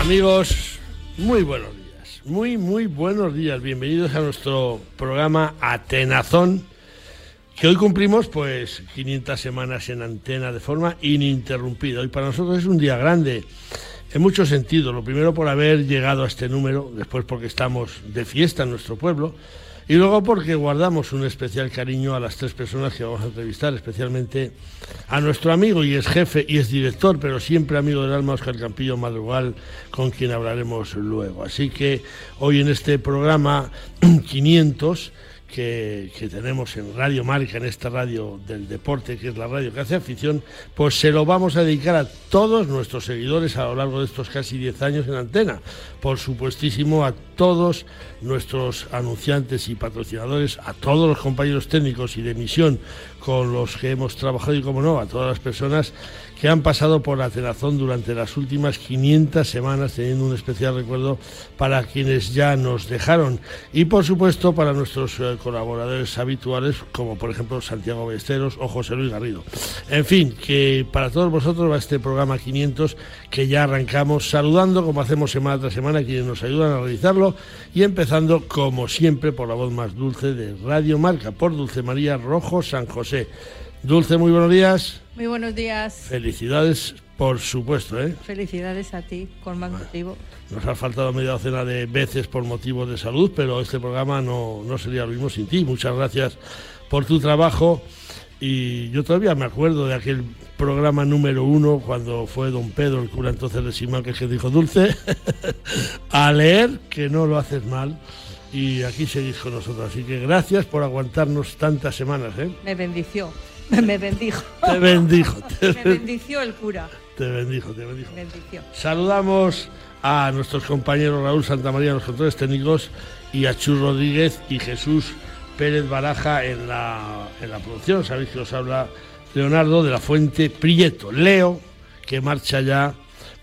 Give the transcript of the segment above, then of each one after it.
Amigos, muy buenos días, muy muy buenos días, bienvenidos a nuestro programa Atenazón, que hoy cumplimos pues 500 semanas en antena de forma ininterrumpida. Hoy para nosotros es un día grande en muchos sentidos, lo primero por haber llegado a este número, después porque estamos de fiesta en nuestro pueblo, y luego porque guardamos un especial cariño a las tres personas que vamos a entrevistar, especialmente a nuestro amigo y es jefe y es director, pero siempre amigo del alma, Oscar Campillo Madrugal, con quien hablaremos luego. Así que hoy en este programa 500 que, tenemos en Radio Marca, en esta radio del deporte, que es la radio que hace afición, pues se lo vamos a dedicar a todos nuestros seguidores a lo largo de estos casi 10 años en antena. Por supuestísimo, a todos nuestros anunciantes y patrocinadores, a todos los compañeros técnicos y de emisión con los que hemos trabajado y, como no, a todas las personas que han pasado por la Tenazón durante las últimas 500 semanas, teniendo un especial recuerdo para quienes ya nos dejaron y, por supuesto, para nuestros eh, colaboradores habituales, como por ejemplo Santiago Besteros o José Luis Garrido. En fin, que para todos vosotros va este programa 500 que ya arrancamos saludando, como hacemos semana tras semana, quienes nos ayudan a realizarlo y empezando, como siempre, por la voz más dulce de Radio Marca, por Dulce María Rojo San José. Dulce, muy buenos días. Muy buenos días. Felicidades, por supuesto, ¿eh? Felicidades a ti, con más motivo. Nos ha faltado media docena de veces por motivos de salud, pero este programa no, no sería lo mismo sin ti. Muchas gracias por tu trabajo. Y yo todavía me acuerdo de aquel programa número uno cuando fue don Pedro, el cura entonces de Simán, que dijo, Dulce, a leer que no lo haces mal. Y aquí seguís con nosotros. Así que gracias por aguantarnos tantas semanas. ¿eh? Me bendició. Me bendijo. Te bendijo. me bendició el cura. Te bendijo, te bendijo. Saludamos a nuestros compañeros Raúl Santamaría los controles técnicos y a Chus Rodríguez y Jesús Pérez Baraja en la, en la producción. Sabéis que os habla Leonardo de la Fuente Prieto. Leo, que marcha ya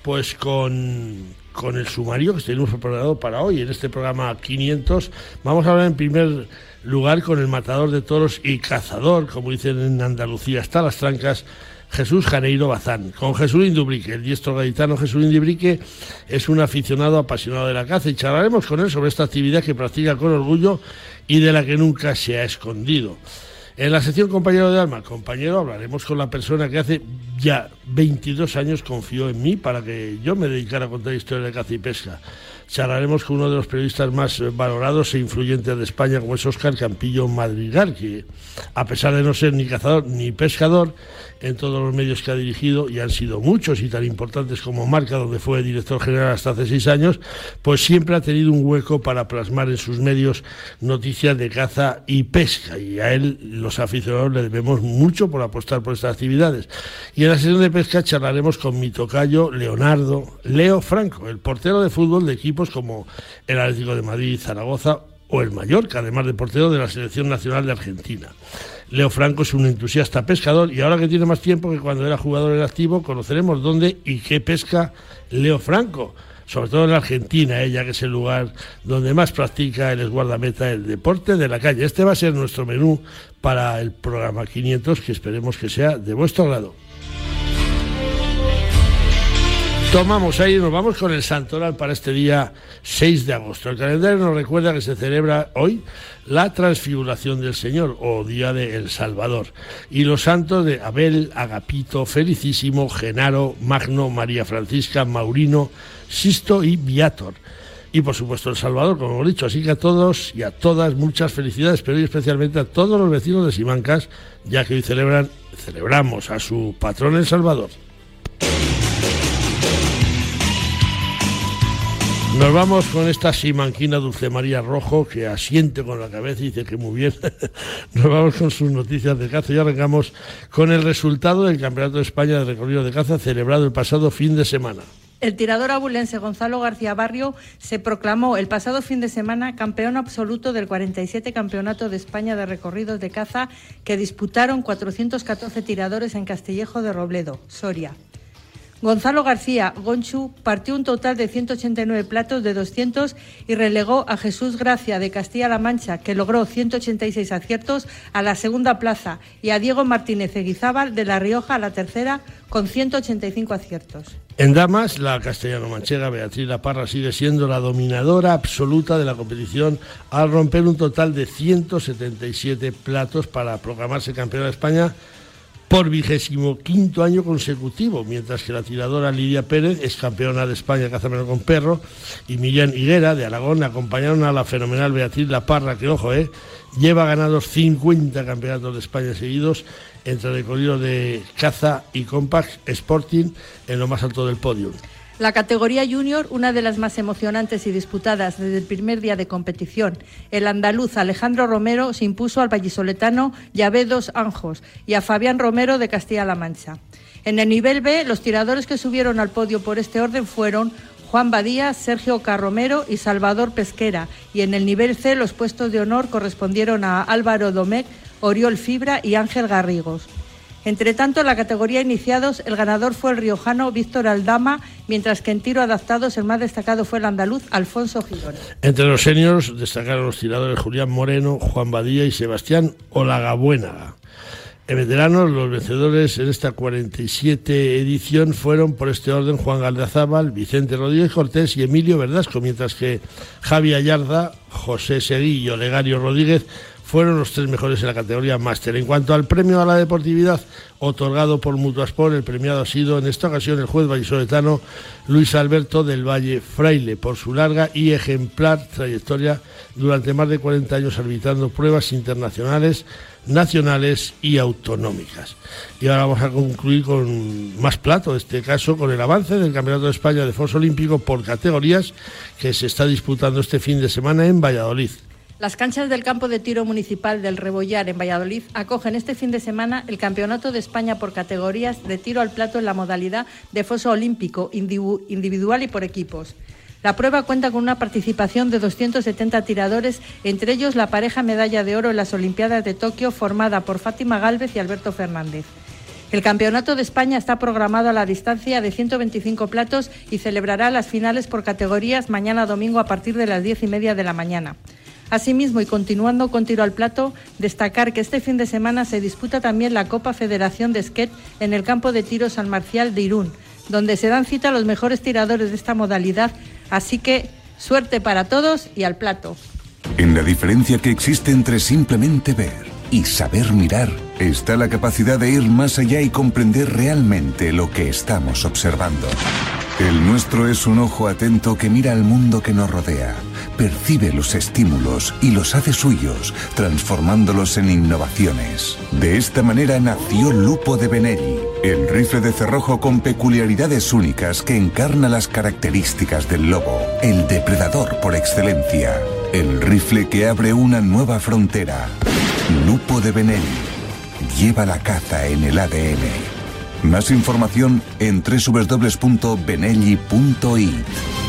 pues con, con el sumario que tenemos preparado para hoy. En este programa 500 vamos a hablar en primer lugar con el matador de toros y cazador, como dicen en Andalucía, hasta las trancas, Jesús Janeiro Bazán. Con Jesús Indubrique, el diestro gaditano Jesús Indubrique es un aficionado apasionado de la caza y charlaremos con él sobre esta actividad que practica con orgullo y de la que nunca se ha escondido. En la sección Compañero de Alma, compañero, hablaremos con la persona que hace ya 22 años confió en mí para que yo me dedicara a contar historias de caza y pesca. Charlaremos con uno de los periodistas más valorados e influyentes de España, como es Oscar Campillo Madrigal, que a pesar de no ser ni cazador ni pescador, en todos los medios que ha dirigido, y han sido muchos y tan importantes como Marca, donde fue director general hasta hace seis años, pues siempre ha tenido un hueco para plasmar en sus medios noticias de caza y pesca. Y a él, los aficionados, le debemos mucho por apostar por estas actividades. Y en la sesión de pesca charlaremos con mi tocayo Leonardo Leo Franco, el portero de fútbol de equipos como el Atlético de Madrid, Zaragoza o el Mallorca, además de portero de la Selección Nacional de Argentina. Leo Franco es un entusiasta pescador y ahora que tiene más tiempo que cuando era jugador en activo, conoceremos dónde y qué pesca Leo Franco, sobre todo en Argentina, ella que es el lugar donde más practica el guardameta el deporte de la calle. Este va a ser nuestro menú para el programa 500, que esperemos que sea de vuestro lado. Tomamos ahí nos vamos con el santoral para este día 6 de agosto. El calendario nos recuerda que se celebra hoy la transfiguración del Señor o Día de El Salvador y los santos de Abel, Agapito, Felicísimo, Genaro, Magno, María Francisca, Maurino, Sisto y Viator. Y por supuesto El Salvador, como hemos dicho. Así que a todos y a todas muchas felicidades, pero especialmente a todos los vecinos de Simancas, ya que hoy celebran, celebramos a su patrón El Salvador. Nos vamos con esta simanquina Dulce María Rojo que asiente con la cabeza y dice que muy bien. Nos vamos con sus noticias de caza y arrancamos con el resultado del Campeonato de España de Recorrido de Caza celebrado el pasado fin de semana. El tirador abulense Gonzalo García Barrio se proclamó el pasado fin de semana campeón absoluto del 47 Campeonato de España de Recorridos de Caza que disputaron 414 tiradores en Castillejo de Robledo, Soria. Gonzalo García Gonchu partió un total de 189 platos de 200 y relegó a Jesús Gracia de Castilla-La Mancha, que logró 186 aciertos, a la segunda plaza y a Diego Martínez Eguizábal de La Rioja a la tercera con 185 aciertos. En damas, la castellano-manchega Beatriz La Parra sigue siendo la dominadora absoluta de la competición al romper un total de 177 platos para proclamarse campeona de España por vigésimo quinto año consecutivo, mientras que la tiradora Lidia Pérez es campeona de España cazamelo con perro y Millán Higuera de Aragón acompañaron a la fenomenal Beatriz La Parra, que ojo, eh, lleva ganados 50 campeonatos de España seguidos entre el recorrido de caza y compact Sporting en lo más alto del podio. La categoría junior, una de las más emocionantes y disputadas desde el primer día de competición. El andaluz Alejandro Romero se impuso al vallisoletano Llavedos Anjos y a Fabián Romero de Castilla-La Mancha. En el nivel B, los tiradores que subieron al podio por este orden fueron Juan Badía, Sergio Carromero y Salvador Pesquera. Y en el nivel C, los puestos de honor correspondieron a Álvaro Domecq, Oriol Fibra y Ángel Garrigos. Entre tanto, en la categoría iniciados, el ganador fue el riojano Víctor Aldama, mientras que en tiro adaptados el más destacado fue el andaluz Alfonso Girón. Entre los seniors destacaron los tiradores Julián Moreno, Juan Badía y Sebastián Olagabuena. En veteranos, los vencedores en esta 47 edición fueron por este orden Juan Galdazábal, Vicente Rodríguez Cortés y Emilio Verdasco, mientras que Javi Ayarda, José Seguí y Olegario Rodríguez fueron los tres mejores en la categoría máster. En cuanto al premio a la deportividad otorgado por Mutuasport, el premiado ha sido en esta ocasión el juez vallisoletano Luis Alberto del Valle Fraile por su larga y ejemplar trayectoria durante más de 40 años arbitrando pruebas internacionales, nacionales y autonómicas. Y ahora vamos a concluir con más plato, en este caso con el avance del Campeonato de España de Foso Olímpico por categorías que se está disputando este fin de semana en Valladolid. Las canchas del campo de tiro municipal del Rebollar en Valladolid acogen este fin de semana el Campeonato de España por categorías de tiro al plato en la modalidad de foso olímpico individual y por equipos. La prueba cuenta con una participación de 270 tiradores, entre ellos la pareja medalla de oro en las Olimpiadas de Tokio formada por Fátima Gálvez y Alberto Fernández. El Campeonato de España está programado a la distancia de 125 platos y celebrará las finales por categorías mañana domingo a partir de las diez y media de la mañana. Asimismo, y continuando con tiro al plato, destacar que este fin de semana se disputa también la Copa Federación de Skate en el campo de tiro San Marcial de Irún, donde se dan cita los mejores tiradores de esta modalidad. Así que suerte para todos y al plato. En la diferencia que existe entre simplemente ver y saber mirar está la capacidad de ir más allá y comprender realmente lo que estamos observando. El nuestro es un ojo atento que mira al mundo que nos rodea, percibe los estímulos y los hace suyos, transformándolos en innovaciones. De esta manera nació Lupo de Benelli, el rifle de cerrojo con peculiaridades únicas que encarna las características del lobo, el depredador por excelencia, el rifle que abre una nueva frontera. Lupo de Benelli lleva la caza en el ADN. Más información en www.benelli.it.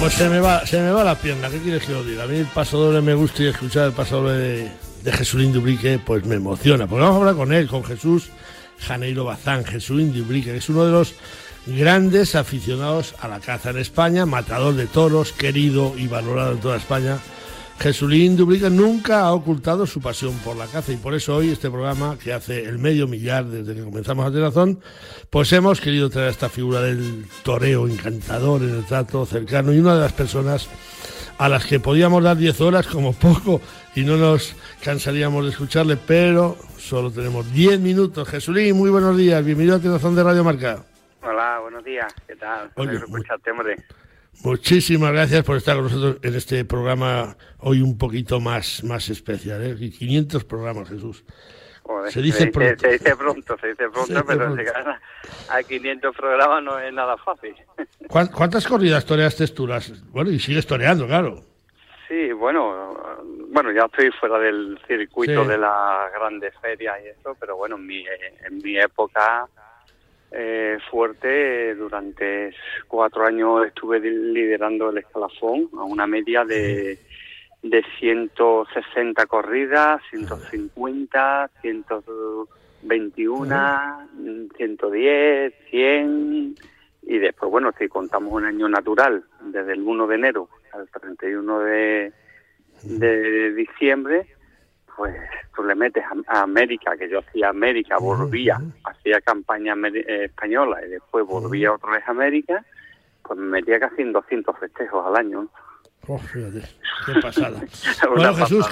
pues se me va, se me va la pierna. ¿Qué quieres que lo diga? A mí el paso doble me gusta y escuchar el paso doble de, de Jesulín Dubrique pues me emociona. Pues vamos a hablar con él, con Jesús Janeiro Bazán, Jesús Indiubrique, que es uno de los grandes aficionados a la caza en España, matador de toros, querido y valorado en toda España. Jesulín Dubrique nunca ha ocultado su pasión por la caza y por eso hoy este programa que hace el medio millar desde que comenzamos a razón, pues hemos querido traer esta figura del toreo encantador en el trato cercano y una de las personas a las que podíamos dar 10 horas como poco y no nos cansaríamos de escucharle, pero solo tenemos 10 minutos. Jesulín, muy buenos días, bienvenido a Tenazón de Radio Marca. Hola, buenos días, ¿qué tal? Muchísimas gracias por estar con nosotros en este programa hoy un poquito más, más especial, ¿eh? 500 programas, Jesús. se, dice pronto. se dice pronto, se dice pronto, pero llegar a 500 programas no es nada fácil. ¿Cuántas corridas toreaste tú? Bueno, y sigues toreando, claro. Sí, bueno, bueno, ya estoy fuera del circuito de las grandes ferias y eso, pero bueno, en mi, en mi época eh, fuerte, durante cuatro años estuve liderando el escalafón a una media de, de 160 corridas, 150, 100, 21, 110, 100 y después, bueno, si contamos un año natural, desde el 1 de enero al 31 de, de diciembre, pues tú le metes a, América, que yo hacía América, volvía, hacía campaña eh, española y después volvía otra vez a América, pues me metía casi en 200 festejos al año. Oh, fíjate, qué pasada. bueno, Jesús,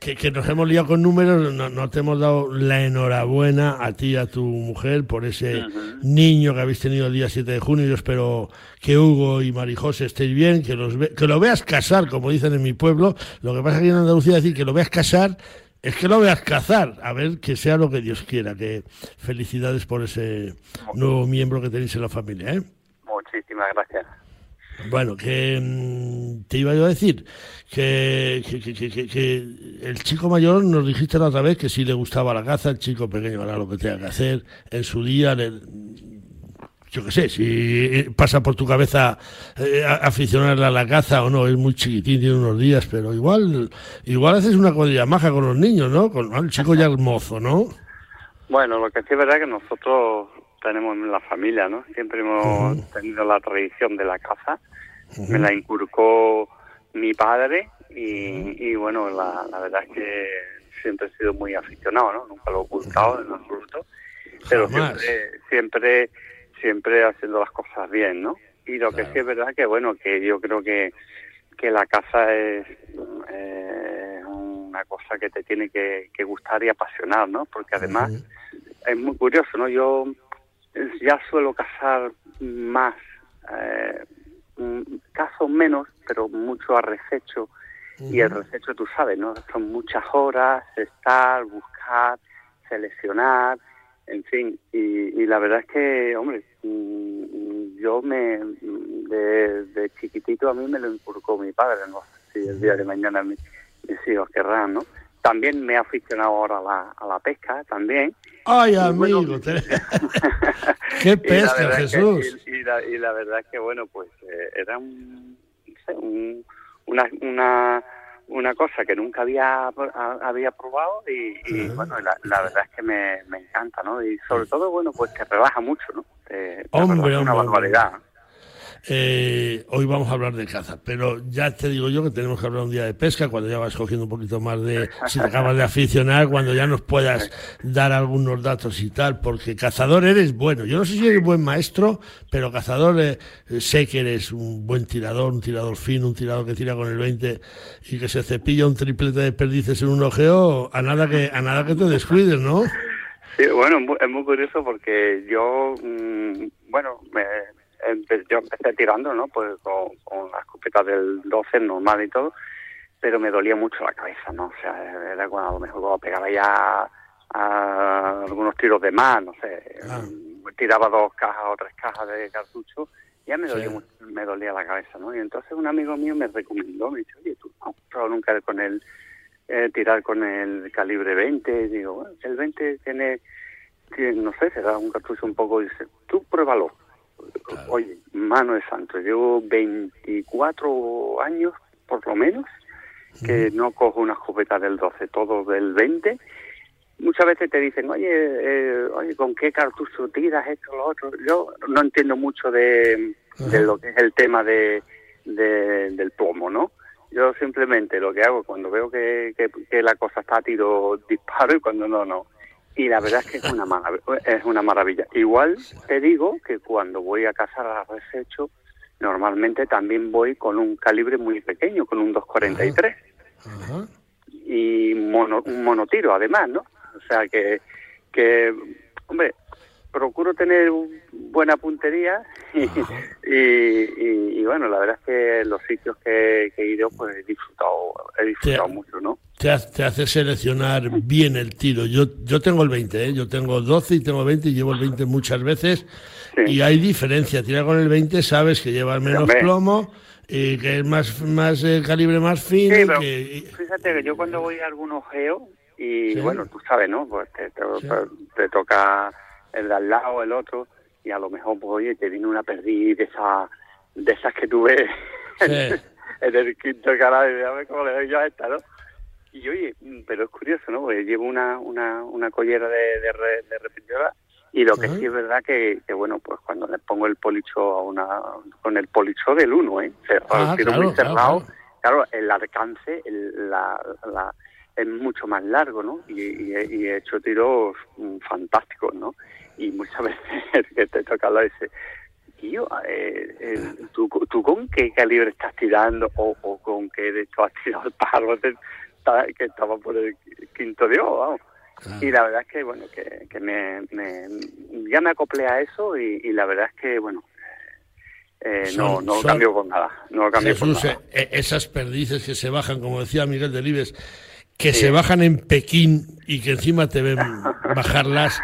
que, que, nos hemos liado con números, no, te hemos dado la enhorabuena a ti y a tu mujer por ese niño que habéis tenido el día 7 de junio. Yo espero que Hugo y Marijose estéis bien, que, los que lo veas casar, como dicen en mi pueblo. Lo que pasa aquí en Andalucía decir que lo veas casar es que lo veas cazar, a ver que sea lo que Dios quiera. Que felicidades por ese nuevo miembro que tenéis en la familia. ¿eh? Muchísimas gracias. Bueno, que mm, te iba yo a decir que, que, el chico mayor nos dijiste la otra vez que sí le gustaba la caza, el chico pequeño hará lo que tenga que hacer en su día. yo qué sé, si pasa por tu cabeza eh, aficionarle a la caza o no, es muy chiquitín, tiene unos días, pero igual igual haces una cuadrilla maja con los niños, ¿no? Con el chico ya mozo, ¿no? Bueno, lo que sí es verdad que nosotros tenemos en la familia, ¿no? Siempre hemos tenido la tradición de la caza. Me la inculcó mi padre y, bueno, la, verdad es que siempre he sido muy aficionado, ¿no? Nunca lo he ocultado en absoluto, pero siempre, siempre, siempre haciendo las cosas bien, ¿no? Y lo que sí es verdad que, bueno, que yo creo que, que la caza es eh, una cosa que te tiene que, gustar y apasionar, ¿no? Porque además es muy curioso, ¿no? Yo ya suelo cazar más, eh, mm, cazo menos, pero mucho a resecho. Y el resecho, tú sabes, ¿no? Son muchas horas, estar, buscar, seleccionar, en fin. Y, la verdad es que, hombre, mm, yo me, de, chiquitito a mí me lo inculcó mi padre, no sé si el día de mañana mis, hijos querrán, ¿no? También me he aficionado ahora a la, a la pesca, también. Ay, amigo, qué pesca, Jesús. y, la, verdad es que, bueno, pues eh, era un, una, una, una cosa que nunca había había probado y, bueno, la, verdad es que me, me encanta, ¿no? Y sobre todo, bueno, pues que relaja mucho, ¿no? hombre, una barbaridad. Eh, hoy vamos a hablar de caza, pero ya te digo yo que tenemos que hablar un día de pesca cuando ya vas cogiendo un poquito más de, si te acabas de aficionar, cuando ya nos puedas dar algunos datos y tal, porque cazador eres bueno. Yo no sé si eres buen maestro, pero cazador eh, sé que eres un buen tirador, un tirador fino, un tirador que tira con el 20 y que se cepilla un triplete de perdices en un ojeo, a nada que, a nada que te descuides, ¿no? Sí, bueno, es muy curioso porque yo, mm, bueno, me yo empecé tirando, ¿no? Pues con, con la escopeta del 12 normal y todo, pero me dolía mucho la cabeza, ¿no? O sea, era cuando a lo mejor pegaba ya a algunos tiros de más, no sé, ah. tiraba dos cajas o tres cajas de cartucho, ya me dolía, me dolía la cabeza, ¿no? Y entonces un amigo mío me recomendó, me dice, oye, tú no has probado nunca con el, eh, tirar con el calibre 20, y digo, bueno, el 20 tiene, tiene, no sé, será un cartucho un poco, dice, tú pruébalo, Oye, mano de santo, llevo 24 años, por lo menos, que no cojo una escopeta del 12, todo del 20. Muchas veces te dicen, oye, eh, oye, ¿con qué cartucho tiras esto lo otro? Yo no entiendo mucho de, lo que es el tema de, del plomo, ¿no? Yo simplemente lo que hago cuando veo que, que la cosa está a tiro disparo y cuando no, no y la verdad es que es una maravilla, es una maravilla. Igual te digo que cuando voy a cazar a resecho, normalmente también voy con un calibre muy pequeño, con un 243. Y mono, un monotiro además, ¿no? O sea que, que hombre, procuro tener buena puntería y, bueno, la verdad es que los sitios que, he ido pues he disfrutado, he disfrutado mucho, ¿no? Te, hace seleccionar bien el tiro. Yo, yo tengo el 20, ¿eh? yo tengo 12 y tengo 20 y llevo el 20 muchas veces y hay diferencia. Tira con el 20, sabes que lleva menos plomo y que es más, más eh, calibre más fino. Fíjate que yo cuando voy a algún ojeo y bueno, tú sabes, ¿no? Pues te, te toca el de al lado, el otro, y a lo mejor, pues, oye, te viene una perdiz de, esa, de esas que tú ves en el quinto canal y a ver cómo le doy yo a esta, ¿no? Y oye, pero es curioso, ¿no? Porque llevo una, una, una collera de, de, de y lo que sí es verdad que, que, bueno, pues cuando le pongo el policho a una, con el policho del 1, ¿eh? Cerrado, ah, claro, muy cerrado, claro, el alcance el, la, la, es mucho más largo, ¿no? Y, y, y, he hecho tiros mm, fantásticos, ¿no? Y muchas veces que te toca hablar ese, tío, eh, eh, ¿tú, ¿tú, con qué calibre estás tirando o, o con qué de hecho has tirado el pájaro que estaba por el quinto vamos? Y la verdad es que, bueno, que, que me, me, ya me acoplé a eso y, y la verdad es que, bueno, eh, no, no cambio con nada. No cambio con nada. Eh, esas perdices que se bajan, como decía Miguel Delibes, que se bajan en Pekín y que encima te ven bajarlas,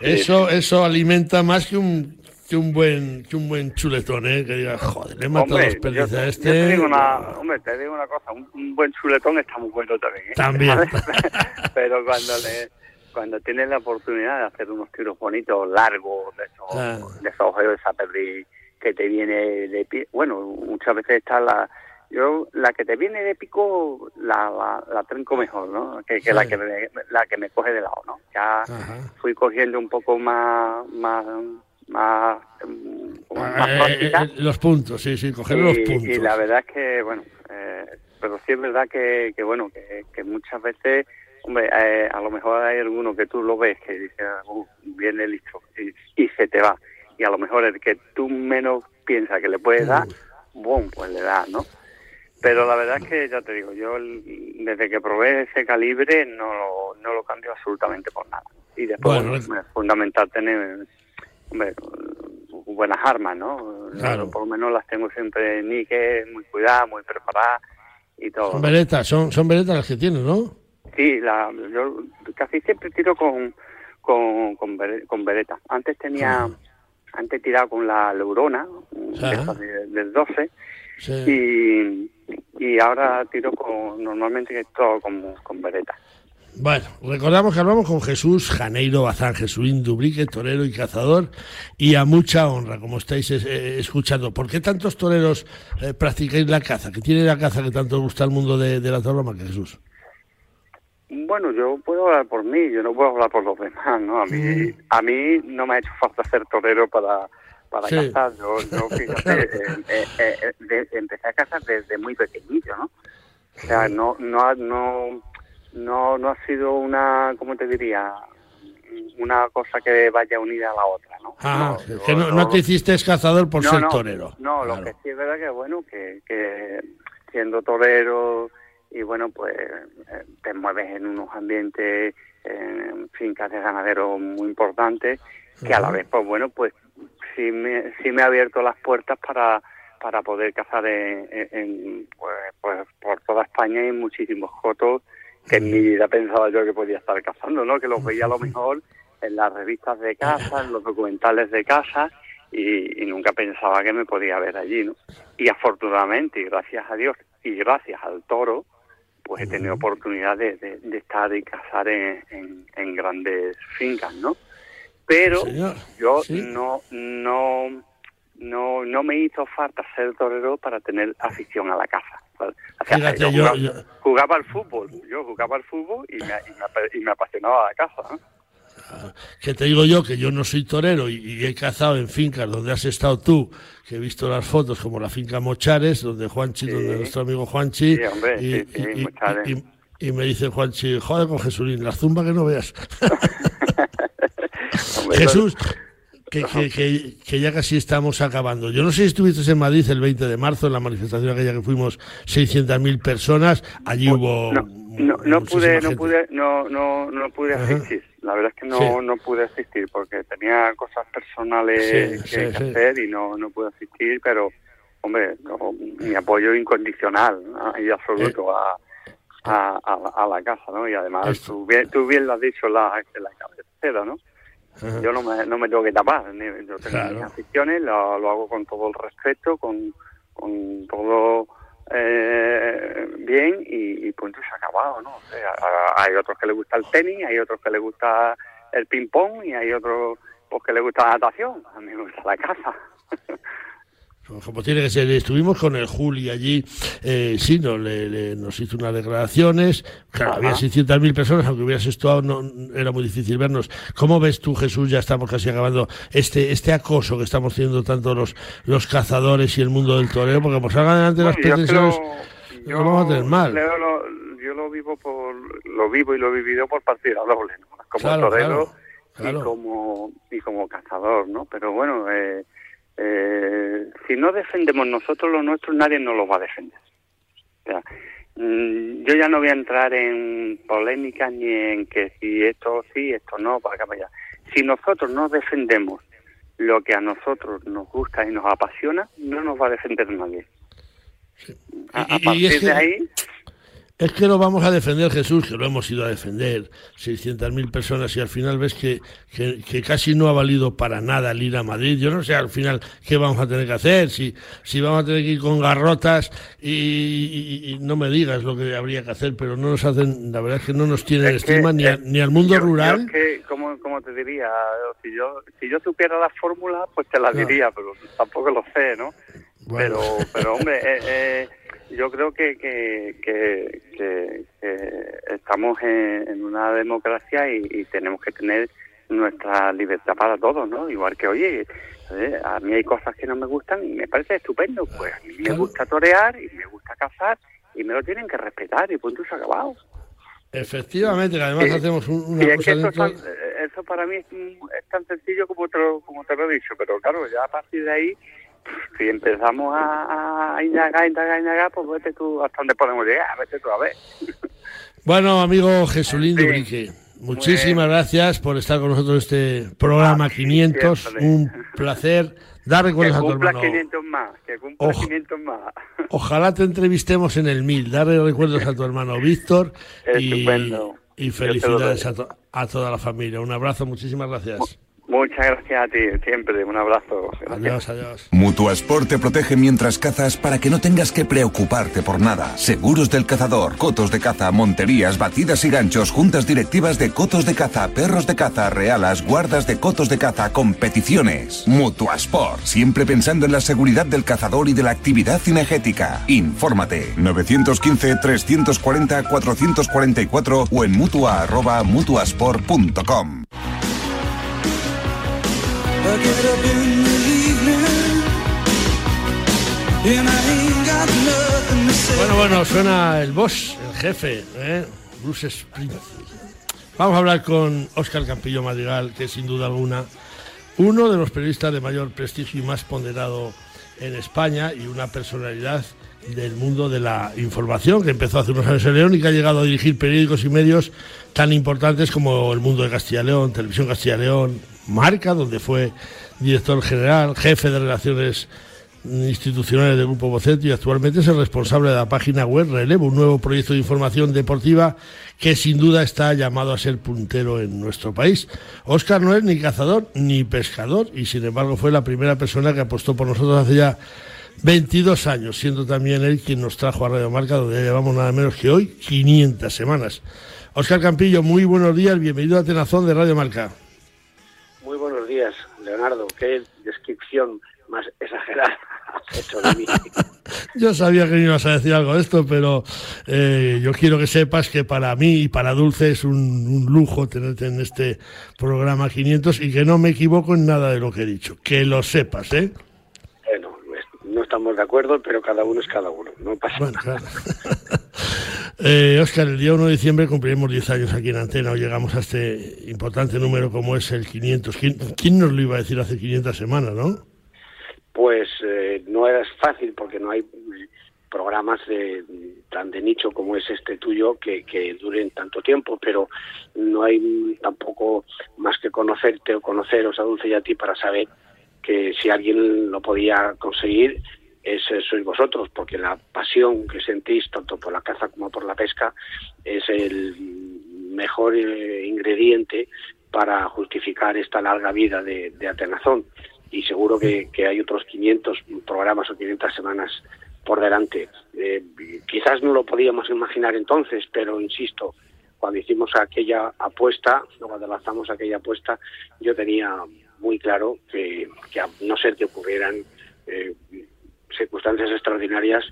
eso, eso alimenta más que un que un buen que un buen chuletón, ¿eh? Que digas, joder, le he matado hombre, los perdices a este. te digo una, hombre, te digo una cosa, un, buen chuletón está muy bueno también, ¿eh? También. Pero cuando le cuando tienes la oportunidad de hacer unos tiros bonitos, largos, de esos, de esos de esa perdiz que te viene de pie, bueno, muchas veces está la yo la que te viene de pico la, la, la trenco mejor no que, que la que me, la que me coge de lado no ya fui cogiendo un poco más más más, más eh, eh, los puntos sí sí coger los puntos y la verdad es que bueno eh, pero sí es verdad que, que bueno que, que muchas veces hombre a lo mejor hay alguno que tú lo ves que dice uh, viene listo y, y, se te va. Y a lo mejor el que tú menos piensas que le puedes dar boom pues le das no pero la verdad es que, ya te digo, yo desde que probé ese calibre no lo, no lo cambio absolutamente por nada. Y después es fundamental tener buenas armas, ¿no? Claro. Por lo menos las tengo siempre en níquel, muy cuidadas, muy preparadas y todo. Son veretas, son, son veretas las que tienes, ¿no? Sí, la, yo casi siempre tiro con, con, con, vereta. Antes tenía, antes tiraba con la Leurona, del 12, y y ahora tiro con, normalmente todo con, con vereta. Bueno, recordamos que hablamos con Jesús Janeiro Bazán, Jesuín Dubrique, torero y cazador, y a mucha honra, como estáis eh, escuchando. ¿Por qué tantos toreros eh, practicáis la caza? ¿Qué tiene la caza que tanto gusta al mundo de, la tauroma que Jesús? Bueno, yo puedo hablar por mí, yo no puedo hablar por los demás, ¿no? A mí, mm. a mí no me ha hecho falta ser torero para, para cazar. Yo, yo fíjate, eh, eh, eh, empecé a cazar desde muy pequeñito, ¿no? O sea, no, no, no, no, no ha sido una, ¿cómo te diría? Una cosa que vaya unida a la otra, ¿no? Ah, que no, te hiciste cazador por ser torero. No, lo que sí es verdad que, bueno, que, que siendo torero y, bueno, pues te mueves en unos ambientes, en fincas de ganadero muy importantes, que a la vez, pues bueno, pues sí me, sí me ha abierto las puertas para, para poder cazar en, pues, pues, por toda España y muchísimos cotos que en mi vida pensaba yo que podía estar cazando, ¿no? Que los veía a lo mejor en las revistas de caza, en los documentales de caza y, nunca pensaba que me podía ver allí, ¿no? Y afortunadamente, y gracias a Dios y gracias al toro, pues he tenido oportunidad de, de, estar y cazar en, en grandes fincas, ¿no? Pero yo no, no, no, no me hizo falta ser torero para tener afición a la caza. yo, jugaba, al fútbol, yo jugaba al fútbol y me, y me, apasionaba la caza. Ah, que te digo yo que yo no soy torero y, he cazado en fincas donde has estado tú, que he visto las fotos como la finca Mochares, donde Juanchi, donde nuestro amigo Juanchi, y, y, me dice Juanchi, joder con Jesulín, la zumba que no veas. Jesús, que, que, que, ya casi estamos acabando. Yo no sé si estuviste en Madrid el 20 de marzo, en la manifestación aquella que fuimos 600.000 personas. Allí hubo. No, no, pude, no pude, no, no, no pude asistir. La verdad es que no, no pude asistir porque tenía cosas personales que, hacer y no, no pude asistir, pero, hombre, mi apoyo incondicional y absoluto a, a, a, la casa, ¿no? Y además, tú bien, tú bien, lo has dicho la, la cabecera, ¿no? Yo no me, no me tengo que tapar, yo tengo mis aficiones, lo, lo, hago con todo el respeto, con, con todo eh, bien y, y, punto se ha acabado, ¿no? hay otros que les gusta el tenis, hay otros que les gusta el ping-pong y hay otros pues, que les gusta la natación, a mí me gusta la casa. como tiene que ser. Estuvimos con el Juli allí, eh, sí, no, le, nos hizo unas declaraciones, claro, había 600.000 personas, aunque hubieras estado, no, era muy difícil vernos. ¿Cómo ves tú, Jesús, ya estamos casi acabando, este este acoso que estamos teniendo tanto los, los cazadores y el mundo del toreo? Porque pues salgan adelante las pretensiones, lo vamos a tener mal. yo lo vivo por, lo vivo y lo he vivido por partida doble, ¿no? Como torero y como y como cazador, ¿no? Pero bueno, eh, eh, si no defendemos nosotros lo nuestro, nadie nos lo va a defender. Mm, yo ya no voy a entrar en polémicas ni en que si esto sí, esto no, para acá, para allá. Si nosotros no defendemos lo que a nosotros nos gusta y nos apasiona, no nos va a defender nadie. A, partir de ahí es que lo vamos a defender, Jesús, que lo hemos ido a defender, 600.000 personas, y al final ves que, que, casi no ha valido para nada el ir a Madrid. Yo no sé al final qué vamos a tener que hacer, si, si vamos a tener que ir con garrotas y, no me digas lo que habría que hacer, pero no nos hacen, la verdad es que no nos tienen estima ni, ni al mundo rural. que, como, como te diría, si yo, si yo supiera la fórmula, pues te la diría, pero tampoco lo sé, ¿no? Pero, pero hombre, eh, eh yo creo que, que, que, estamos en, una democracia y, tenemos que tener nuestra libertad para todos, ¿no? Igual que, oye, eh, a mí hay cosas que no me gustan y me parece estupendo, pues a mí me gusta torear y me gusta cazar y me lo tienen que respetar y punto se ha acabado. Efectivamente, además hacemos una cosa eh, eso, para mí es, tan sencillo como te, como te lo he dicho, pero claro, ya a partir de ahí si empezamos a, a indagar, indagar, indagar, pues vete tú hasta donde podemos llegar, vete tú a ver. Bueno, amigo Jesulín Dubrique, muchísimas gracias por estar con nosotros en este programa 500. Un placer. Dar recuerdos a tu hermano. 500 más, que cumpla 500 más. Ojalá te entrevistemos en el 1000. Darle recuerdos a tu hermano Víctor. Y, y felicidades a, a, toda la familia. Un abrazo, muchísimas gracias. Muchas gracias a ti, siempre. Un abrazo. Adiós, adiós. Mutuasport te protege mientras cazas para que no tengas que preocuparte por nada. Seguros del cazador, cotos de caza, monterías, batidas y ganchos, juntas directivas de cotos de caza, perros de caza, realas, guardas de cotos de caza, competiciones. Mutuasport, siempre pensando en la seguridad del cazador y de la actividad cinegética. Infórmate 915-340-444 o en mutua.mutuasport.com. Bueno, bueno, suena el boss, el jefe, ¿eh? Bruce Springsteen. Vamos a hablar con Óscar Campillo Madrigal, que sin duda alguna uno de los periodistas de mayor prestigio y más ponderado en España y una personalidad del mundo de la información que empezó hace unos años en León y que ha llegado a dirigir periódicos y medios tan importantes como El Mundo de Castilla León, Televisión Castilla León, Marca, donde fue director general, jefe de relaciones institucionales del Grupo Bocet y actualmente es el responsable de la página web Relevo, un nuevo proyecto de información deportiva que sin duda está llamado a ser puntero en nuestro país. Óscar no es ni cazador ni pescador y sin embargo fue la primera persona que apostó por nosotros hace ya 22 años, siendo también él quien nos trajo a Radio Marca, donde ya llevamos nada menos que hoy 500 semanas. Óscar Campillo, muy buenos días, bienvenido a Tenazón de Radio Marca. Días, Leonardo. Qué descripción más exagerada has hecho de mí. yo sabía que me ibas a decir algo de esto, pero eh, yo quiero que sepas que para mí y para Dulce es un, lujo tenerte en este programa 500 y que no me equivoco en nada de lo que he dicho. Que lo sepas, ¿eh? No estamos de acuerdo, pero cada uno es cada uno. No pasa bueno, nada. Claro. Eh, Oscar, el día 1 de diciembre cumpliremos 10 años aquí en Antena o llegamos a este importante número como es el 500. ¿Quién, nos lo iba a decir hace 500 semanas, no? Pues eh, no era fácil porque no hay programas de, tan de nicho como es este tuyo que, que duren tanto tiempo, pero no hay tampoco más que conocerte o conoceros a Dulce y a ti para saber que si alguien lo podía conseguir es, sois vosotros, porque la pasión que sentís tanto por la caza como por la pesca es el mejor eh, ingrediente para justificar esta larga vida de, Atenazón. Y seguro que, hay otros 500 programas o 500 semanas por delante. Eh, quizás no lo podíamos imaginar entonces, pero insisto, cuando hicimos aquella apuesta, cuando lanzamos aquella apuesta, yo tenía muy claro que, a no ser que ocurrieran eh, circunstancias extraordinarias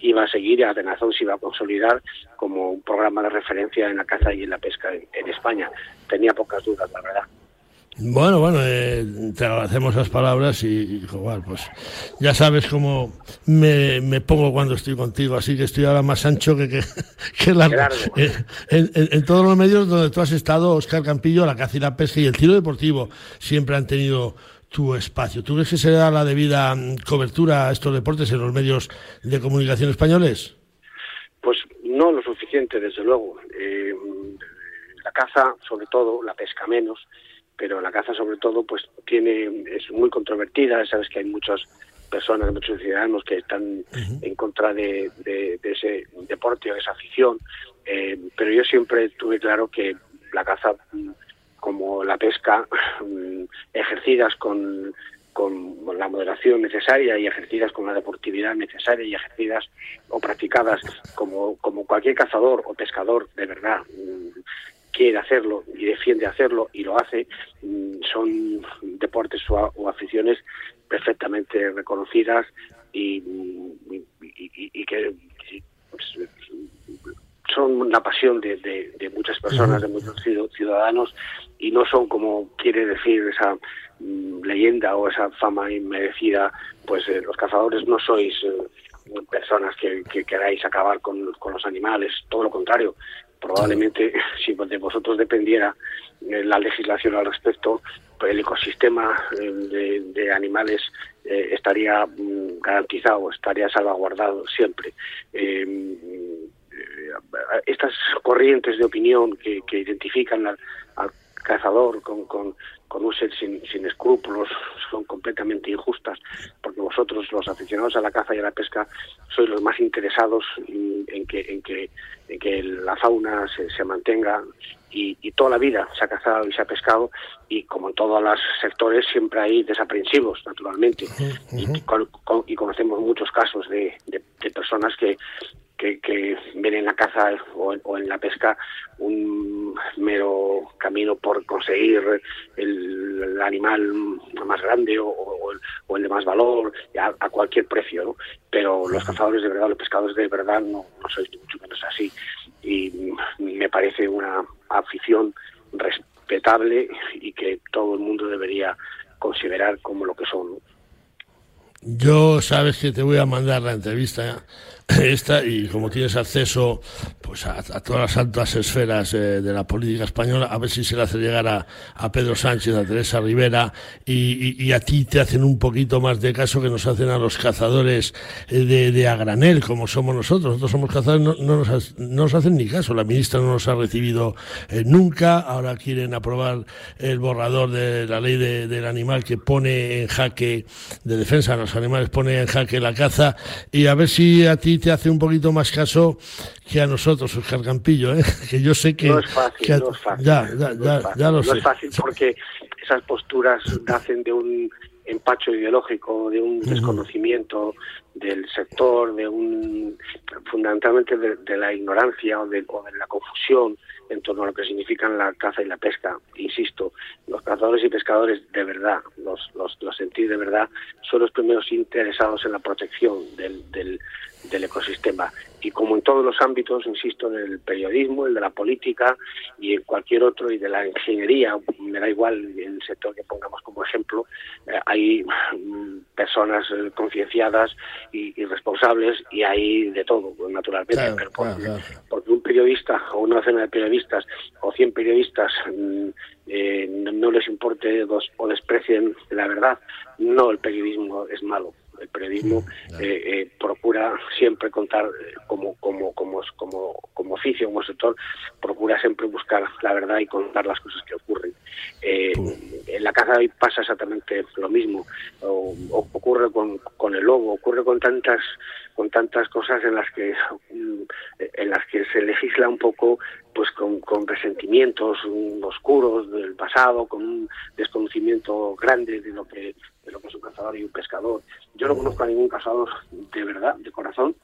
iba a seguir y Atenazón se iba a consolidar como un programa de referencia en la caza y en la pesca en, España. Tenía pocas dudas, la verdad. Bueno, bueno, eh, te agradecemos las palabras y, pues ya sabes cómo me, pongo cuando estoy contigo, así que estoy ahora más ancho que, que, que eh, en, todos los medios donde tú has estado, Oscar Campillo, la caza y la pesca y el tiro deportivo siempre han tenido tu espacio. ¿Tú crees que se da la debida mm, cobertura a estos deportes en los medios de comunicación españoles? Pues no lo suficiente, desde luego. Eh, la caza, sobre todo, la pesca menos, pero la caza, sobre todo, pues tiene es muy controvertida. Sabes que hay muchas personas, muchos ciudadanos que están en contra de, ese deporte o de esa afición. Eh, pero yo siempre tuve claro que la caza mm, como la pesca, mm, ejercidas con, con la moderación necesaria y ejercidas con la deportividad necesaria y ejercidas o practicadas como, como cualquier cazador o pescador de verdad mm, quiere hacerlo y defiende hacerlo y lo hace, mm, son deportes o, aficiones perfectamente reconocidas y, y, que pues, son la pasión de, de, muchas personas, de muchos ciudadanos, y no son como quiere decir esa mm, leyenda o esa fama inmerecida, pues eh, los cazadores no sois eh, personas que, queráis acabar con, los animales, todo lo contrario. Probablemente si de vosotros dependiera eh, la legislación al respecto, pues el ecosistema de, animales estaría mm, garantizado, estaría salvaguardado siempre. Estas corrientes de opinión que, identifican al, cazador con, con, un ser sin, sin, escrúpulos son completamente injustas, porque vosotros, los aficionados a la caza y a la pesca, sois los más interesados en, que, en, que, en que la fauna se, se mantenga y, y, toda la vida se ha cazado y se ha pescado y como en todos los sectores siempre hay desaprensivos, naturalmente. y, y, conocemos muchos casos de, de, de personas que, que, ven en la caza o en, la pesca un mero camino por conseguir el, animal más grande o, el de más valor a, cualquier precio, ¿no? Pero los cazadores de verdad, los pescadores de verdad no, no sois mucho menos así y me parece una afición respetable y que todo el mundo debería considerar como lo que son. Yo sabes que te voy a mandar la entrevista esta y como tienes acceso pues a, todas las altas esferas eh, de la política española a ver si se le hace llegar a, Pedro Sánchez a Teresa Rivera y, a ti te hacen un poquito más de caso que nos hacen a los cazadores eh, de, de a granel como somos nosotros. Nosotros somos cazadores no, no, nos, no nos hacen ni caso. La ministra no nos ha recibido eh, nunca. Ahora quieren aprobar el borrador de la ley del animal que pone en jaque de defensa de los animales pone en jaque la caza y a ver si a ti te hace un poquito más caso que a nosotros, Oscar Campillo, ¿eh? que yo sé que... No es fácil, no es fácil. Ya, ya, ya, lo sé. No es fácil porque esas posturas nacen de un empacho ideológico, de un desconocimiento del sector, de un fundamentalmente de, la ignorancia o de, o de, la confusión en torno a lo que significan la caza y la pesca. Insisto, los cazadores y pescadores de verdad, los, los, los sentidos de verdad, son los primeros interesados en la protección del, del, del ecosistema. Y como en todos los ámbitos, insisto, en el periodismo, el de la política y en cualquier otro, y de la ingeniería, me da igual el sector que pongamos como ejemplo, eh, hay mm, personas eh, concienciadas y, responsables y hay de todo, naturalmente. pero porque, un periodista o una docena de periodistas o 100 periodistas mm, eh, no, les importe dos, o desprecien la verdad, no el periodismo es malo el periodismo eh, eh, procura siempre contar eh, como, como, como, como, como oficio, como sector, procura siempre buscar la verdad y contar las cosas que ocurren. en la caza hoy pasa exactamente lo mismo. O, ocurre con, con el lobo, ocurre con tantas con tantas cosas en las que mm, en las que se legisla un poco pues con, con resentimientos oscuros del pasado, con un desconocimiento grande de lo que de lo que es un cazador y un pescador. Yo no conozco a ningún cazador de verdad, de corazón,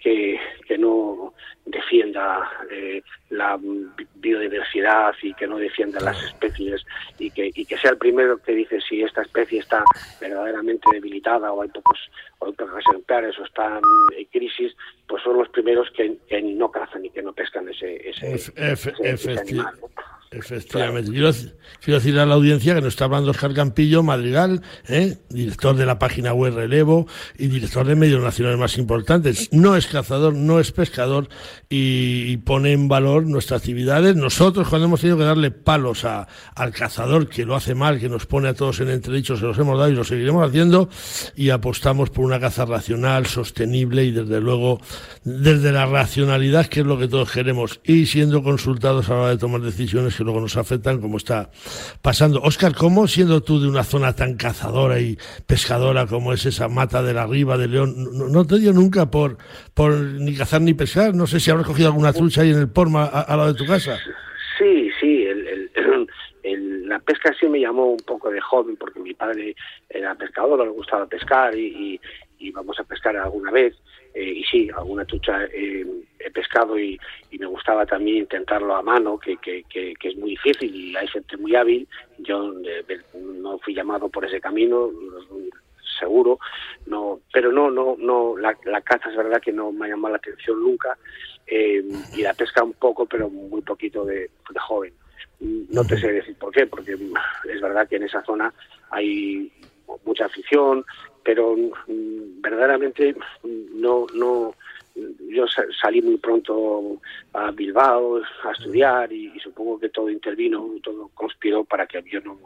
que, que no defienda eh, la biodiversidad y que no defienda las especies y que, y que sea el primero que dice si esta especie está verdaderamente debilitada o hay pocos, o hay pocos ejemplares o está en crisis, pues son los primeros que, no cazan y que no pescan ese, ese, animal. Efectivamente. Quiero, decir a la audiencia que nos está hablando Oscar Campillo, Madrigal, ¿eh? director de la página web Relevo y director de medios nacionales más importantes. No es cazador, no es pescador y, pone en valor nuestras actividades. Nosotros, cuando hemos tenido que darle palos a, al cazador, que lo hace mal, que nos pone a todos en entredicho, se los hemos dado y lo seguiremos haciendo y apostamos por una caza racional, sostenible y desde luego desde la racionalidad, que es lo que todos queremos, y siendo consultados a la hora de tomar decisiones que luego nos afectan, como está pasando. Oscar, ¿cómo siendo tú de una zona tan cazadora y pescadora como es esa mata de la riba de León, no, te dio nunca por, por ni cazar ni pescar? No sé si habrás cogido alguna trucha ahí en el Porma a, lado de tu casa. Sí, sí, la pesca sí me llamó un poco de joven porque mi padre era pescador, le gustaba pescar y, y íbamos a pescar alguna vez eh, y sí, alguna trucha eh, he pescado y, me gustaba también intentarlo a mano, que, que, que, es muy difícil y hay gente muy hábil. Yo eh, no fui llamado por ese camino, seguro, no, pero no, no, no, la, caza es verdad que no me ha llamado la atención nunca y la pesca un poco, pero muy poquito de, de joven. No te sé decir por qué, porque es verdad que en esa zona hay mucha afición, pero mm, verdaderamente no no yo salí muy pronto a Bilbao a estudiar y, supongo que todo intervino, todo conspiró para que yo no,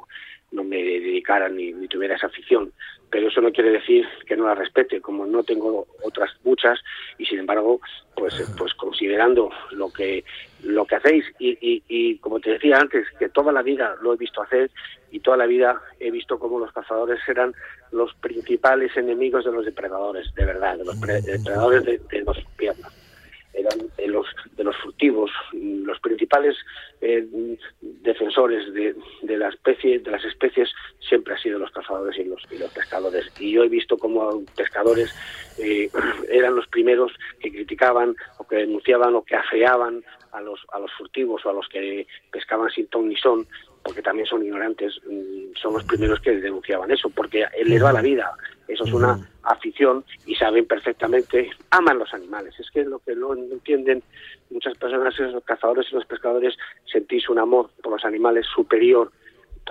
no me dedicara ni, ni, tuviera esa afición. Pero eso no quiere decir que no la respete, como no tengo otras muchas y sin embargo, pues, pues considerando lo que lo que hacéis y, y, y como te decía antes, que toda la vida lo he visto hacer y toda la vida he visto cómo los cazadores eran los principales enemigos de los depredadores, de verdad, de los depredadores de, de los piernas. De los, de los furtivos, los principales eh, defensores de, de, la especie, de las especies siempre han sido los cazadores y los, y los pescadores. Y yo he visto cómo pescadores eh, eran los primeros que criticaban o que denunciaban o que afeaban a los, a los furtivos o a los que pescaban sin ton ni son porque también son ignorantes, mm, son los primeros que denunciaban eso, porque él les va la vida, eso es una afición y saben perfectamente, aman los animales, es que lo que no entienden muchas personas, los cazadores y los pescadores, sentís un amor por los animales superior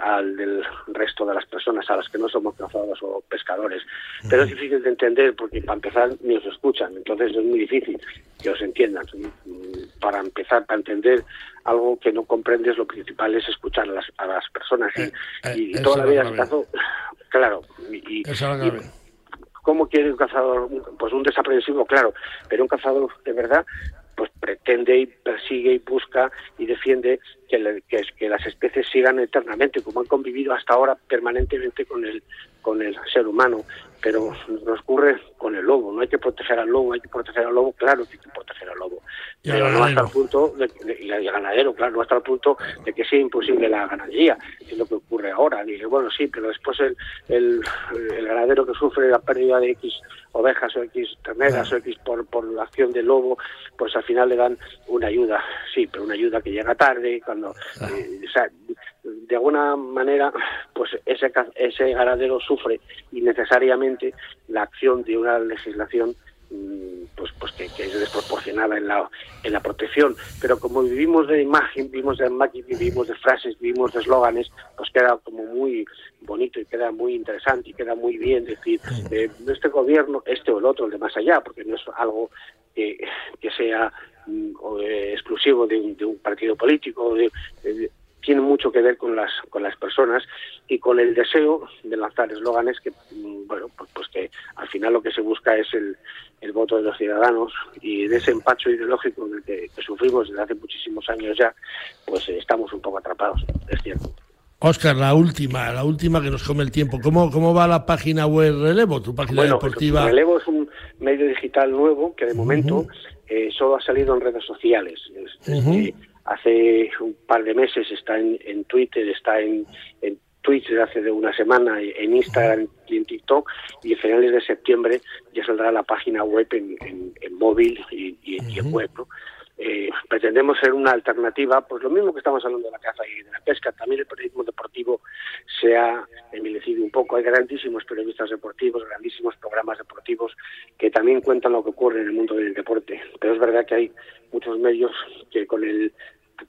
al del resto de las personas a las que no somos cazadores o pescadores. Pero es difícil de entender porque para empezar ni os escuchan, entonces es muy difícil que os entiendan. Para empezar, para entender algo que no comprendes, lo principal es escuchar a las, a las personas. Y, eh, eh, toda la vida se cazó, claro. Y, ¿Cómo quiere un cazador? Pues un desaprensivo, claro, pero un cazador de verdad pues pretende y persigue y busca y defiende que, que, que, las especies sigan eternamente, como han convivido hasta ahora permanentemente con el, con el ser humano. Pero nos ocurre con el lobo, no hay que proteger al lobo, hay que proteger al lobo, claro que hay que proteger al lobo. pero no hasta el punto, de, y al ganadero, claro, no hasta el punto de que sea imposible la ganadería, es lo que ocurre ahora. Dije, bueno, sí, pero después el, el, el ganadero que sufre la pérdida de X ovejas o X terneras o X por, por la acción del lobo, pues al final le dan una ayuda, sí, pero una ayuda que llega tarde, cuando, eh, o sea, de alguna manera, pues ese, ese ganadero sufre innecesariamente la acción de una legislación mm, pues pues que, es desproporcionada en la en la protección. Pero como vivimos de imagen vivimos de imagen vivimos de frases vivimos de eslóganes pues queda como muy bonito y queda muy interesante y queda muy bien decir eh, este gobierno este o el otro el de más allá porque no es algo que, que sea mm, eh, exclusivo de un, de un, partido político de, tiene mucho que ver con las con las personas y con el deseo de lanzar eslóganes que mm, bueno pues, pues, que al final lo que se busca es el, el voto de los ciudadanos y de ese empacho ideológico en el que, sufrimos desde hace muchísimos años ya pues eh, estamos un poco atrapados es cierto Oscar, la última, la última que nos come el tiempo. ¿Cómo, cómo va la página web Relevo, tu página bueno, deportiva? Relevo es un medio digital nuevo que de momento eh, solo ha salido en redes sociales. Es, hace un par de meses está en, Twitter, está en, Twitch desde hace de una semana, en Instagram y en TikTok, y a finales de septiembre ya saldrá la página web en, móvil y, en web. Eh, pretendemos ser una alternativa, pues lo mismo que estamos hablando de la caza y de la pesca, también el periodismo deportivo se ha envilecido un poco. Hay grandísimos periodistas deportivos, grandísimos programas deportivos que también cuentan lo que ocurre en el mundo del deporte. Pero es verdad que hay muchos medios que con el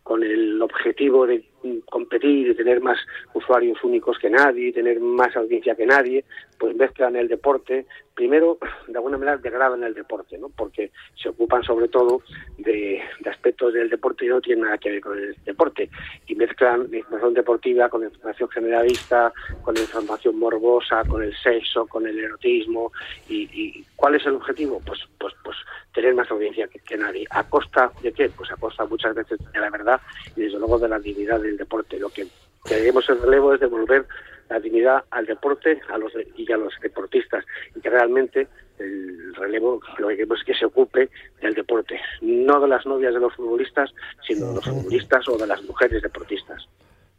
con el objetivo de competir y tener más usuarios únicos que nadie, tener más audiencia que nadie, pues mezclan el deporte. Primero, de alguna manera, degradan el deporte, ¿no? Porque se ocupan sobre todo de, aspectos del deporte y no tienen nada que ver con el deporte. Y mezclan la información deportiva con la información generalista, con la información morbosa, con el sexo, con el erotismo. ¿Y, cuál es el objetivo? Pues, pues, pues tener más audiencia que, que nadie. ¿A costa de qué? Pues a costa muchas veces de la verdad y desde luego de la dignidad del deporte. Lo que queremos el relevo es devolver la dignidad al deporte a los y a los deportistas y que realmente el relevo lo que queremos es que se ocupe del deporte, no de las novias de los futbolistas, sino de los futbolistas o de las mujeres deportistas.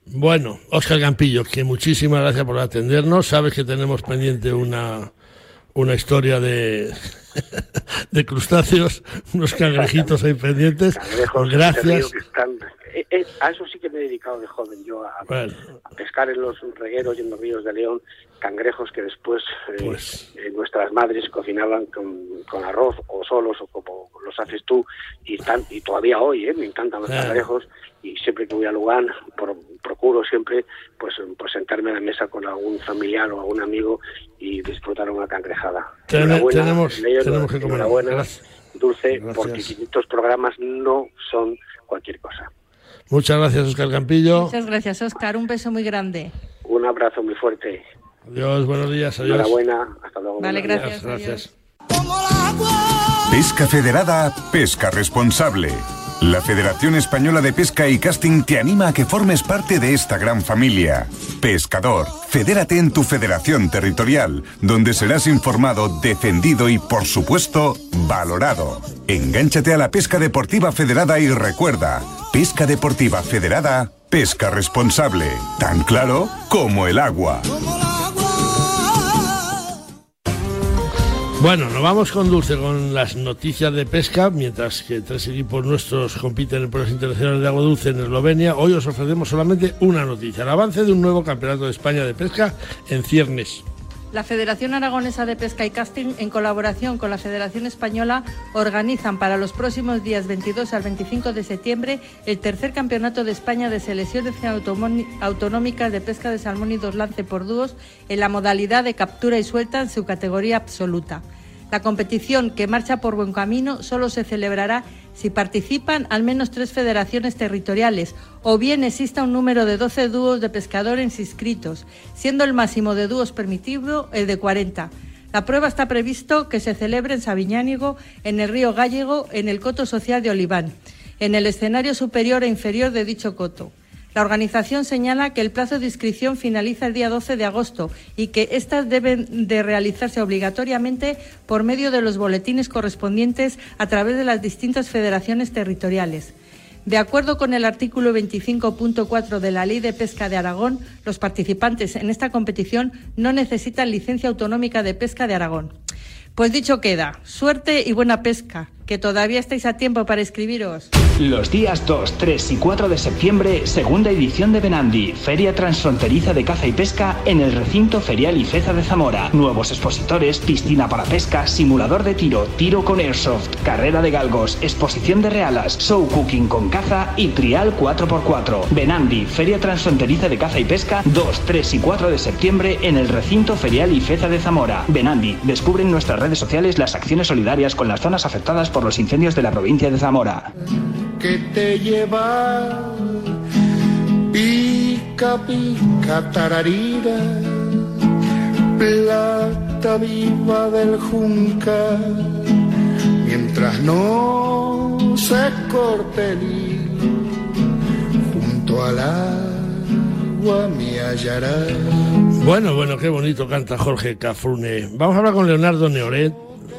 Bueno, Óscar Campillo, que muchísimas gracias por atendernos. Sabes que tenemos pendiente una, una historia de, de crustáceos, unos cangrejitos ahí pendientes. Gracias. Eh, eh, a eso sí que me he dedicado de joven yo, a, pescar en los regueros y en los ríos de León cangrejos que después eh, pues nuestras madres cocinaban con, arroz o solos o como los haces tú y, y todavía hoy me encantan los cangrejos y siempre que voy a Lugán procuro siempre pues, pues sentarme a la mesa con algún familiar o algún amigo y disfrutar una cangrejada. tenemos, tenemos que comer. Dulce, porque 500 programas no son cualquier cosa. Muchas gracias, Oscar Campillo. Muchas gracias, Oscar. Un beso muy grande. Un abrazo muy fuerte. Adiós, buenos días. Adiós. Enhorabuena. Hasta luego. Vale, gracias. Gracias. Pesca Federada, pesca responsable. La Federación Española de Pesca y Casting te anima a que formes parte de esta gran familia. Pescador, fedérate en tu federación territorial, donde serás informado, defendido y, por supuesto, valorado. Engánchate a la pesca deportiva federada y recuerda, pesca deportiva federada, pesca responsable, tan claro como el agua. Bueno, nos vamos con Dulce con las noticias de pesca, mientras que tres equipos nuestros compiten en pruebas internacionales de agua dulce en Eslovenia. Hoy os ofrecemos solamente una noticia, el avance de un nuevo campeonato de España de pesca en ciernes. La Federación Aragonesa de Pesca y Casting, en colaboración con la Federación Española, organizan para los próximos días 22 al 25 de septiembre el tercer Campeonato de España de Selecciones Autonómicas de Pesca de Salmón y dos lance por dúos en la modalidad de captura y suelta en su categoría absoluta. La competición, que marcha por buen camino, solo se celebrará si participan al menos tres federaciones territoriales o bien exista un número de 12 dúos de pescadores inscritos, siendo el máximo de dúos permitido el de 40. La prueba está previsto que se celebre en Sabiñánigo, en el río Gallego, en el coto social de Oliván, en el escenario superior e inferior de dicho coto. La organización señala que el plazo de inscripción finaliza el día 12 de agosto y que éstas deben de realizarse obligatoriamente por medio de los boletines correspondientes a través de las distintas federaciones territoriales. De acuerdo con el artículo 25.4 de la Ley de Pesca de Aragón, los participantes en esta competición no necesitan licencia autonómica de pesca de Aragón. Pues dicho queda, suerte y buena pesca que todavía estáis a tiempo para escribiros. Los días 2, 3 y 4 de septiembre, segunda edición de Benandi, Feria Transfronteriza de Caza y Pesca en el recinto ferial Ifeza de Zamora. Nuevos expositores, piscina para pesca, simulador de tiro, tiro con airsoft, carrera de galgos, exposición de realas, show cooking con caza y trial 4x4. Benandi, Feria Transfronteriza de Caza y Pesca, 2, 3 y 4 de septiembre en el recinto ferial Ifeza de Zamora. Benandi, descubre en nuestras redes sociales las acciones solidarias con las zonas afectadas por los incendios de la provincia de Zamora. Que te lleva pica pica tararira, plata viva del junca, mientras no se corte el hilo, junto al agua me hallará. Bueno, bueno, qué bonito canta Jorge Cafrune. Vamos a hablar con Leonardo Neoret,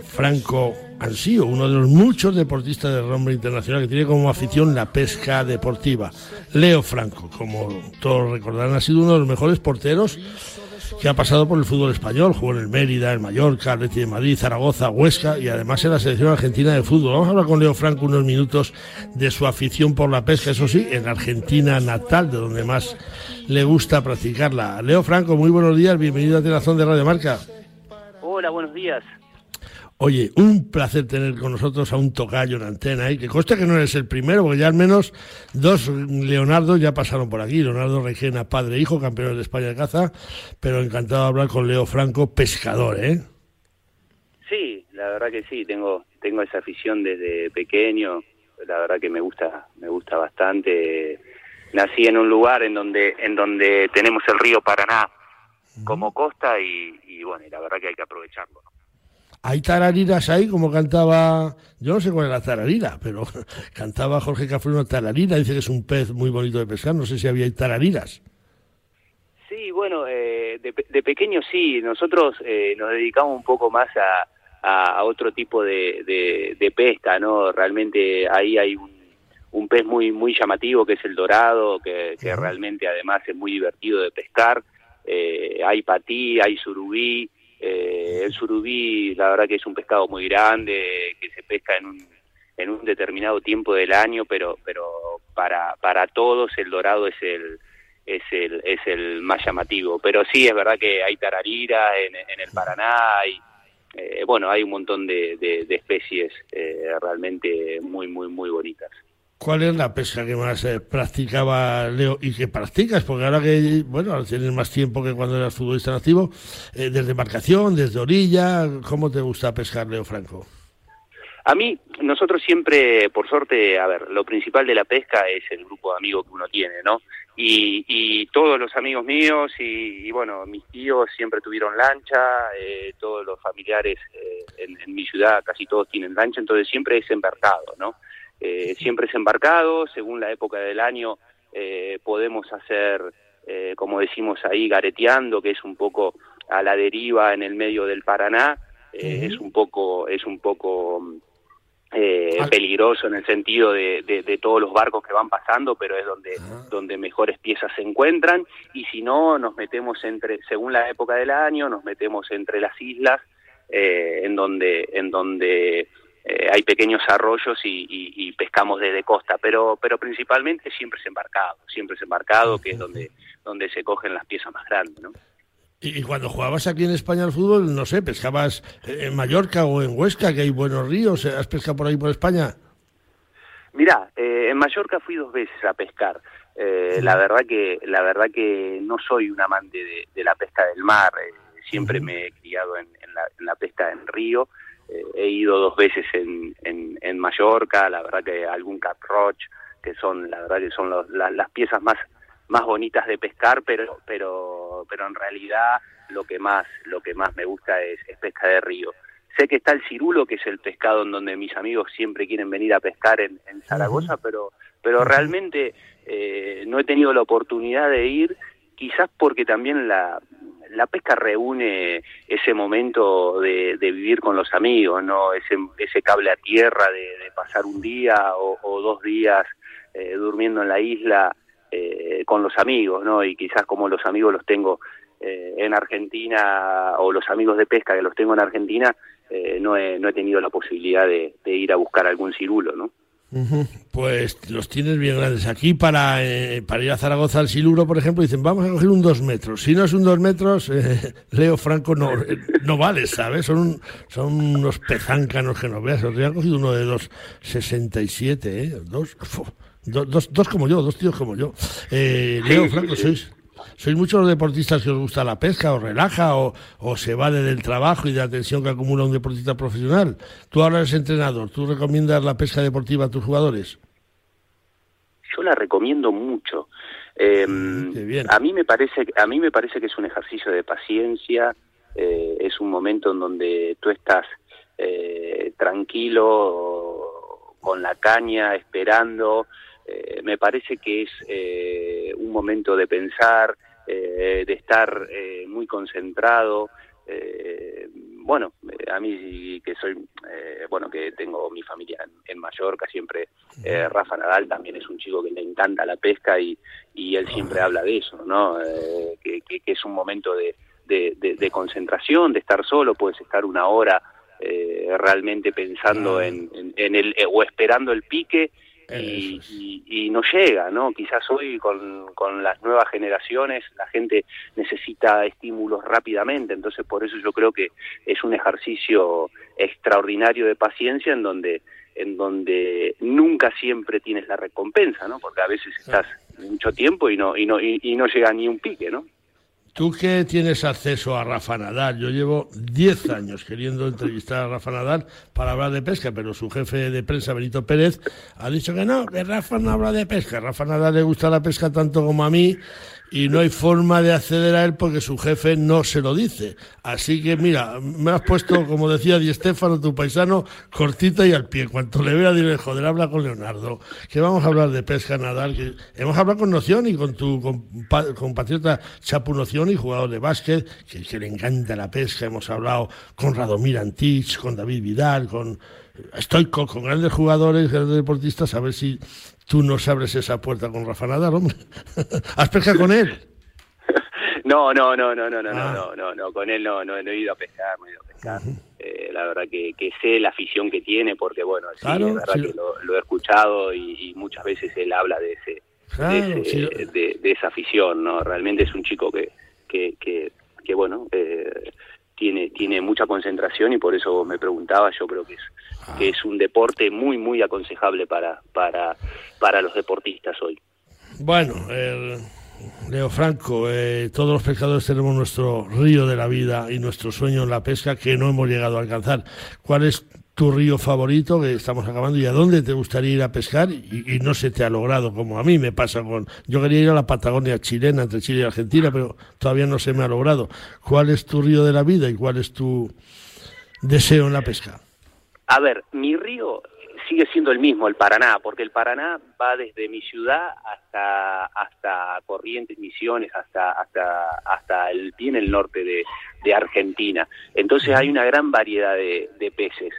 Franco Ansío, uno de los muchos deportistas de renombre internacional que tiene como afición la pesca deportiva. Leo Franco, como todos recordarán, ha sido uno de los mejores porteros que ha pasado por el fútbol español. Jugó en el Mérida, en Mallorca, Atleti de Madrid, Zaragoza, Huesca y además en la selección argentina de fútbol. Vamos a hablar con Leo Franco unos minutos de su afición por la pesca, eso sí, en Argentina natal, de donde más le gusta practicarla. Leo Franco, muy buenos días, bienvenido a Telazón de Radio Marca. Hola, buenos días. Oye, un placer tener con nosotros a un tocayo en antena, ¿eh? que consta que no eres el primero, porque ya al menos dos Leonardo ya pasaron por aquí. Leonardo Regena, padre e hijo, campeón de España de caza, pero encantado de hablar con Leo Franco, pescador, ¿eh? Sí, la verdad que sí, tengo, tengo esa afición desde pequeño, la verdad que me gusta, me gusta bastante. Nací en un lugar en donde, en donde tenemos el río Paraná como costa y, y bueno, y la verdad que hay que aprovecharlo. ¿no? Hay tarariras ahí, como cantaba, yo no sé cuál es la tararira, pero cantaba Jorge Cafrino tararira, dice que es un pez muy bonito de pescar, no sé si había tarariras. Sí, bueno, eh, de, pequeño sí, nosotros eh, nos dedicamos un poco más a, a, otro tipo de, de, pesca, ¿no? Realmente ahí hay un, un, pez muy muy llamativo que es el dorado, que, que realmente además es muy divertido de pescar, eh, hay patí, hay surubí, eh, el surubí, la verdad que es un pescado muy grande, que se pesca en un, en un determinado tiempo del año, pero, pero para, para todos el dorado es el, es el, es el más llamativo. Pero sí, es verdad que hay tararira en, el Paraná, hay, eh, bueno, hay un montón de, de, especies eh, realmente muy, muy, muy bonitas. ¿Cuál es la pesca que más eh, practicaba Leo y que practicas? Porque ahora que, bueno, tienes más tiempo que cuando eras futbolista nativo, eh, desde embarcación, desde orilla, ¿cómo te gusta pescar, Leo Franco? A mí, nosotros siempre, por suerte, a ver, lo principal de la pesca es el grupo de amigos que uno tiene, ¿no? Y, y todos los amigos míos y, bueno, mis tíos siempre tuvieron lancha, eh, todos los familiares en, en, mi ciudad casi todos tienen lancha, entonces siempre es embarcado, ¿no? Eh, siempre es embarcado, según la época del año eh, podemos hacer, eh, como decimos ahí, gareteando, que es un poco a la deriva en el medio del Paraná, es un poco, es un poco ah. peligroso en el sentido de, de, todos los barcos que van pasando, pero es donde, ah. donde mejores piezas se encuentran, y si no, nos metemos entre, según la época del año, nos metemos entre las islas, en donde, en donde eh, hay pequeños arroyos y, pescamos desde costa, pero pero principalmente siempre es embarcado, siempre es embarcado, que es donde donde se cogen las piezas más grandes, ¿no? Y cuando jugabas aquí en España al fútbol, no sé, pescabas en Mallorca o en Huesca, que hay buenos ríos, ¿has pescado por ahí por España? Mira, eh, en Mallorca fui dos veces a pescar. Eh, la verdad que la verdad que no soy un amante de, la pesca del mar. siempre me he criado en, la, en la pesca en río eh, he ido dos veces en, en, Mallorca, la verdad que algún cap roach, que son, la verdad que son las piezas más más bonitas de pescar, pero pero pero en realidad lo que más lo que más me gusta es, pesca de río. Sé que está el cirulo, que es el pescado en donde mis amigos siempre quieren venir a pescar en, Zaragoza, pero pero realmente eh, no he tenido la oportunidad de ir, quizás porque también la, la pesca reúne ese momento de, vivir con los amigos, ¿no? Ese, ese cable a tierra de, pasar un día o, dos días eh, durmiendo en la isla eh, con los amigos, ¿no? Y quizás como los amigos los tengo eh, en Argentina o los amigos de pesca que los tengo en Argentina, no, he, no he tenido la posibilidad de, de ir a buscar algún cirulo, ¿no? Pues los tienes bien grandes. Aquí para, eh, para ir a Zaragoza al Siluro, por ejemplo, dicen, vamos a coger un dos metros. Si no es un dos metros, eh, Leo Franco no, no vale, ¿sabes? Son, son unos pezáncanos que no veas. Día han cogido uno de dos 67, ¿eh? Dos, dos, dos como yo, dos tíos como yo. Eh, Leo Franco, sois ¿Sois muchos los deportistas que os gusta la pesca, o relaja, o, o se vale del trabajo y de la tensión que acumula un deportista profesional? Tú ahora eres entrenador, ¿tú recomiendas la pesca deportiva a tus jugadores? Yo la recomiendo mucho. Em, a mí me parece, a mí me parece que es un ejercicio de paciencia, eh, es un momento en donde tú estás eh, tranquilo con la caña, esperando, eh, me parece que es eh, un momento de pensar, eh, de estar muy concentrado. bueno, a mí que soy bueno, que tengo mi familia en, Mallorca, siempre eh, Rafa Nadal también es un chico que le encanta la pesca y, y él siempre habla de eso, ¿no? Que, que, es un momento de, de, concentración, de estar solo, puedes estar una hora realmente pensando en, en, el, o esperando el pique y, no llega, ¿no? Quizás hoy con, con las nuevas generaciones la gente necesita estímulos rápidamente, entonces por eso yo creo que es un ejercicio extraordinario de paciencia en donde en donde nunca siempre tienes la recompensa, ¿no? Porque a veces estás mucho tiempo y no y no y no llega ni un pique, ¿no? Tú que tienes acceso a Rafa Nadal, yo llevo 10 años queriendo entrevistar a Rafa Nadal para hablar de pesca, pero su jefe de prensa, Benito Pérez, ha dicho que no, que Rafa no habla de pesca. Rafa Nadal le gusta la pesca tanto como a mí y no hay forma de acceder a él porque su jefe no se lo dice. Así que mira, me has puesto, como decía Di Stefano, tu paisano, cortita y al pie. Cuanto le vea, dile, joder, habla con Leonardo, que vamos a hablar de pesca Nadal, que hemos hablado con Noción y con tu compatriota Chapu Noción y jugador de básquet, que, le encanta la pesca. Hemos hablado con Radomir Antich, con David Vidal, con... Estoy con, con grandes jugadores, grandes deportistas, a ver si tú nos abres esa puerta con Rafa Nadal, hombre. ¿Has pescado con él? No, no, no, no, no, no, no, ah. no, no, con él no, no, he ido a pescar, no he ido a pescar. eh, la verdad que, que, sé la afición que tiene, porque bueno, sí, la verdad que lo, he escuchado y, muchas veces él habla de ese, de, de, esa afición, ¿no? Realmente es un chico que, que, que, que bueno, eh, tiene, tiene mucha concentración y por eso me preguntaba, yo creo que es, que es un deporte muy, muy aconsejable para, para, para los deportistas hoy. Bueno, Leo Franco, eh, todos los pescadores tenemos nuestro río de la vida y nuestro sueño en la pesca que no hemos llegado a alcanzar. ¿Cuál es tu río favorito que estamos acabando y a dónde te gustaría ir a pescar y, no se te ha logrado como a mí me pasa con yo quería ir a la Patagonia chilena entre Chile y Argentina pero todavía no se me ha logrado cuál es tu río de la vida y cuál es tu deseo en la pesca a ver mi río sigue siendo el mismo el Paraná porque el Paraná va desde mi ciudad hasta hasta Corrientes Misiones hasta hasta hasta el bien el norte de, de Argentina. Entonces hay una gran variedad de, de peces.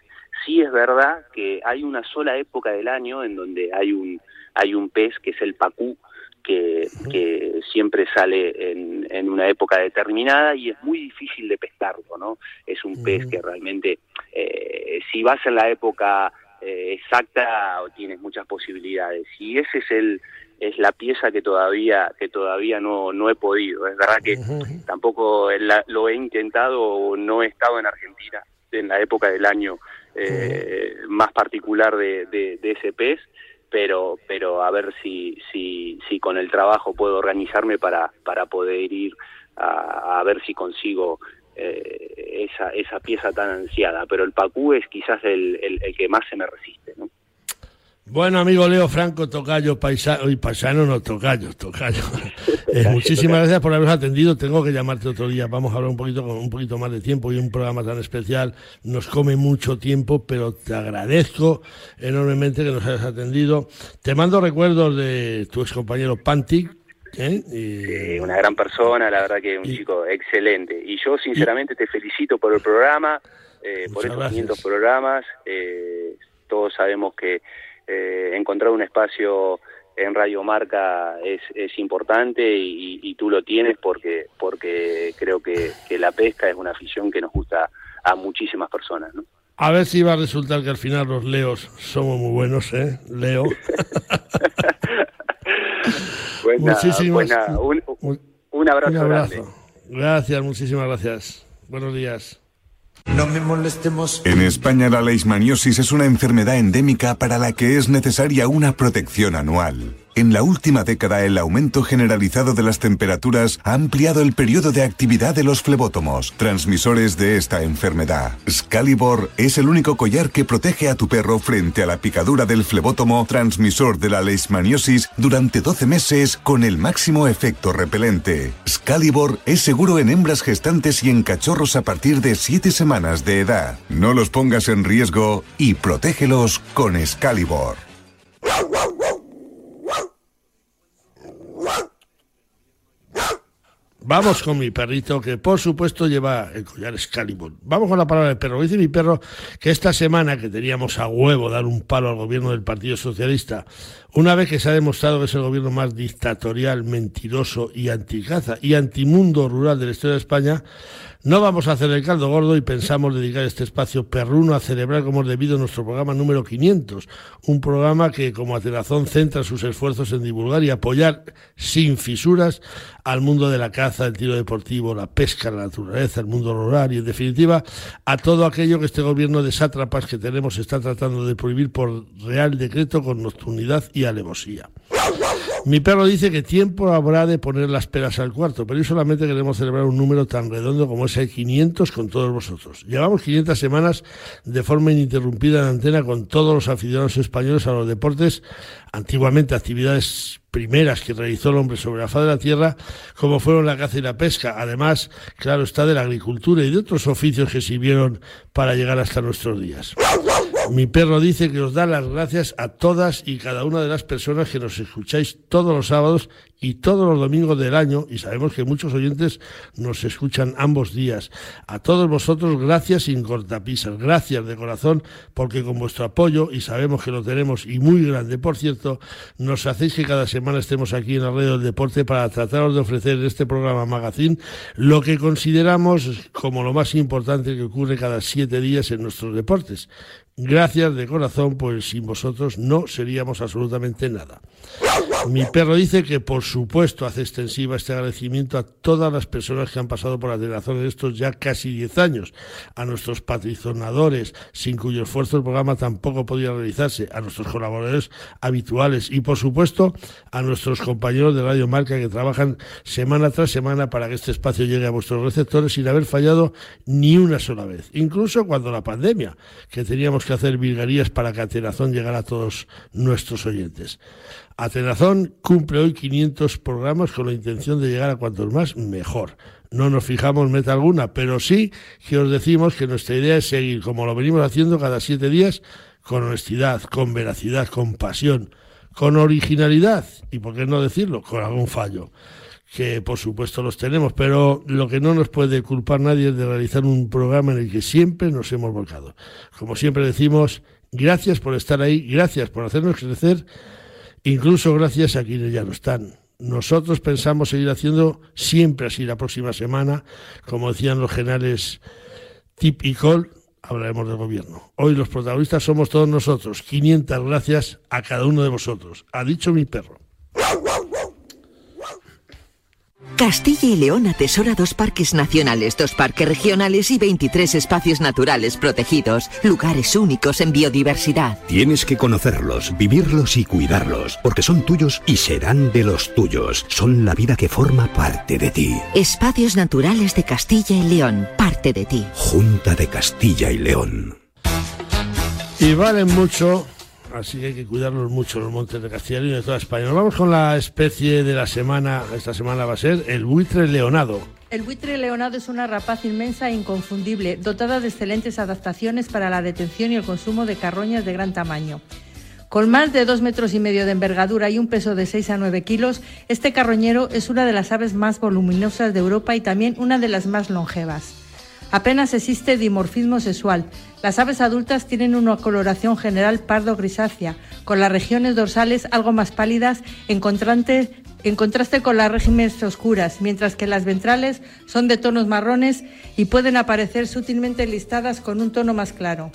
Sí es verdad que hay una sola época del año en donde hay un, hay un pez que es el pacú, que, que siempre sale en, en, una época determinada y es muy difícil de pescarlo, ¿no? Es un pez que realmente, eh, si vas en la época eh, exacta, tienes muchas posibilidades. Y ese es el es la pieza que todavía que todavía no, no he podido. Es verdad que tampoco lo he intentado o no he estado en Argentina en la época del año eh, más particular de, de, ese pez, pero, pero a ver si, si, si con el trabajo puedo organizarme para, para poder ir a, a ver si consigo eh, esa, esa pieza tan ansiada. Pero el Pacú es quizás el, el, el que más se me resiste. ¿no? Bueno, amigo Leo Franco, tocayo, paisano, y paisano no, tocayo, tocayo. Eh, muchísimas gracias por habernos atendido. Tengo que llamarte otro día. Vamos a hablar un poquito con un poquito más de tiempo y un programa tan especial nos come mucho tiempo, pero te agradezco enormemente que nos hayas atendido. Te mando recuerdos de tu ex compañero Pantic. ¿eh? una gran persona, la verdad que un chico excelente. Y yo sinceramente te felicito por el programa, eh, por estos 500 programas. todos sabemos que eh, encontrar un espacio en Radio Marca es, es importante y, tú lo tienes porque, porque creo que, la pesca es una afición que nos gusta a muchísimas personas. ¿no? A ver si va a resultar que al final los leos somos muy buenos, ¿eh? Leo. muchísimas, un, abrazo. Gracias, muchísimas gracias. Buenos días. No me molestemos. En España la leishmaniosis es una enfermedad endémica para la que es necesaria una protección anual. En la última década, el aumento generalizado de las temperaturas ha ampliado el periodo de actividad de los flebótomos, transmisores de esta enfermedad. Scalibor es el único collar que protege a tu perro frente a la picadura del flebótomo, transmisor de la leishmaniosis, durante 12 meses con el máximo efecto repelente. Scalibor es seguro en hembras gestantes y en cachorros a partir de 7 semanas de edad. No los pongas en riesgo y protégelos con Scalibor. Vamos con mi perrito, que por supuesto lleva el collar Excalibur. Vamos con la palabra del perro. Dice mi perro que esta semana que teníamos a huevo dar un palo al gobierno del Partido Socialista, una vez que se ha demostrado que es el gobierno más dictatorial, mentiroso y anticaza y antimundo rural de la historia de España, no vamos a hacer el caldo gordo y pensamos dedicar este espacio perruno a celebrar como es debido nuestro programa número 500, un programa que como Atenazón centra sus esfuerzos en divulgar y apoyar sin fisuras al mundo de la caza, el tiro deportivo, la pesca, la naturaleza, el mundo rural y en definitiva a todo aquello que este gobierno de sátrapas que tenemos está tratando de prohibir por real decreto con nocturnidad y alevosía. Mi perro dice que tiempo habrá de poner las peras al cuarto, pero hoy solamente queremos celebrar un número tan redondo como ese 500 con todos vosotros. Llevamos 500 semanas de forma ininterrumpida en antena con todos los aficionados españoles a los deportes, antiguamente actividades primeras que realizó el hombre sobre la faz de la tierra, como fueron la caza y la pesca. Además, claro está, de la agricultura y de otros oficios que sirvieron para llegar hasta nuestros días. Mi perro dice que os da las gracias a todas y cada una de las personas que nos escucháis todos los sábados y todos los domingos del año, y sabemos que muchos oyentes nos escuchan ambos días. A todos vosotros, gracias sin cortapisas, gracias de corazón, porque con vuestro apoyo, y sabemos que lo tenemos, y muy grande, por cierto, nos hacéis que cada semana estemos aquí en la red del deporte para trataros de ofrecer en este programa Magazine lo que consideramos como lo más importante que ocurre cada siete días en nuestros deportes. Gracias de corazón, pues sin vosotros no seríamos absolutamente nada. Mi perro dice que por supuesto hace extensiva este agradecimiento a todas las personas que han pasado por la delegación de estos ya casi 10 años, a nuestros patrizonadores, sin cuyo esfuerzo el programa tampoco podía realizarse, a nuestros colaboradores habituales y por supuesto a nuestros compañeros de Radio Marca que trabajan semana tras semana para que este espacio llegue a vuestros receptores sin haber fallado ni una sola vez, incluso cuando la pandemia, que teníamos que hacer virgarías para que Atenazón llegara a todos nuestros oyentes. Atenazón cumple hoy 500 programas con la intención de llegar a cuantos más mejor. No nos fijamos meta alguna, pero sí que os decimos que nuestra idea es seguir, como lo venimos haciendo cada siete días, con honestidad, con veracidad, con pasión, con originalidad y, por qué no decirlo, con algún fallo que por supuesto los tenemos, pero lo que no nos puede culpar nadie es de realizar un programa en el que siempre nos hemos volcado. Como siempre decimos, gracias por estar ahí, gracias por hacernos crecer, incluso gracias a quienes ya no están. Nosotros pensamos seguir haciendo siempre así la próxima semana, como decían los generales Tip y Col, hablaremos del gobierno. Hoy los protagonistas somos todos nosotros. 500 gracias a cada uno de vosotros. Ha dicho mi perro. Castilla y León atesora dos parques nacionales, dos parques regionales y 23 espacios naturales protegidos, lugares únicos en biodiversidad. Tienes que conocerlos, vivirlos y cuidarlos, porque son tuyos y serán de los tuyos. Son la vida que forma parte de ti. Espacios naturales de Castilla y León, parte de ti. Junta de Castilla y León. Y valen mucho así que hay que cuidarlos mucho los montes de León y de toda España. Nos vamos con la especie de la semana, esta semana va a ser el buitre leonado. El buitre leonado es una rapaz inmensa e inconfundible, dotada de excelentes adaptaciones para la detención y el consumo de carroñas de gran tamaño. Con más de dos metros y medio de envergadura y un peso de 6 a 9 kilos, este carroñero es una de las aves más voluminosas de Europa y también una de las más longevas. Apenas existe dimorfismo sexual. Las aves adultas tienen una coloración general pardo grisácea, con las regiones dorsales algo más pálidas en contraste, en contraste con las regímenes oscuras, mientras que las ventrales son de tonos marrones y pueden aparecer sutilmente listadas con un tono más claro.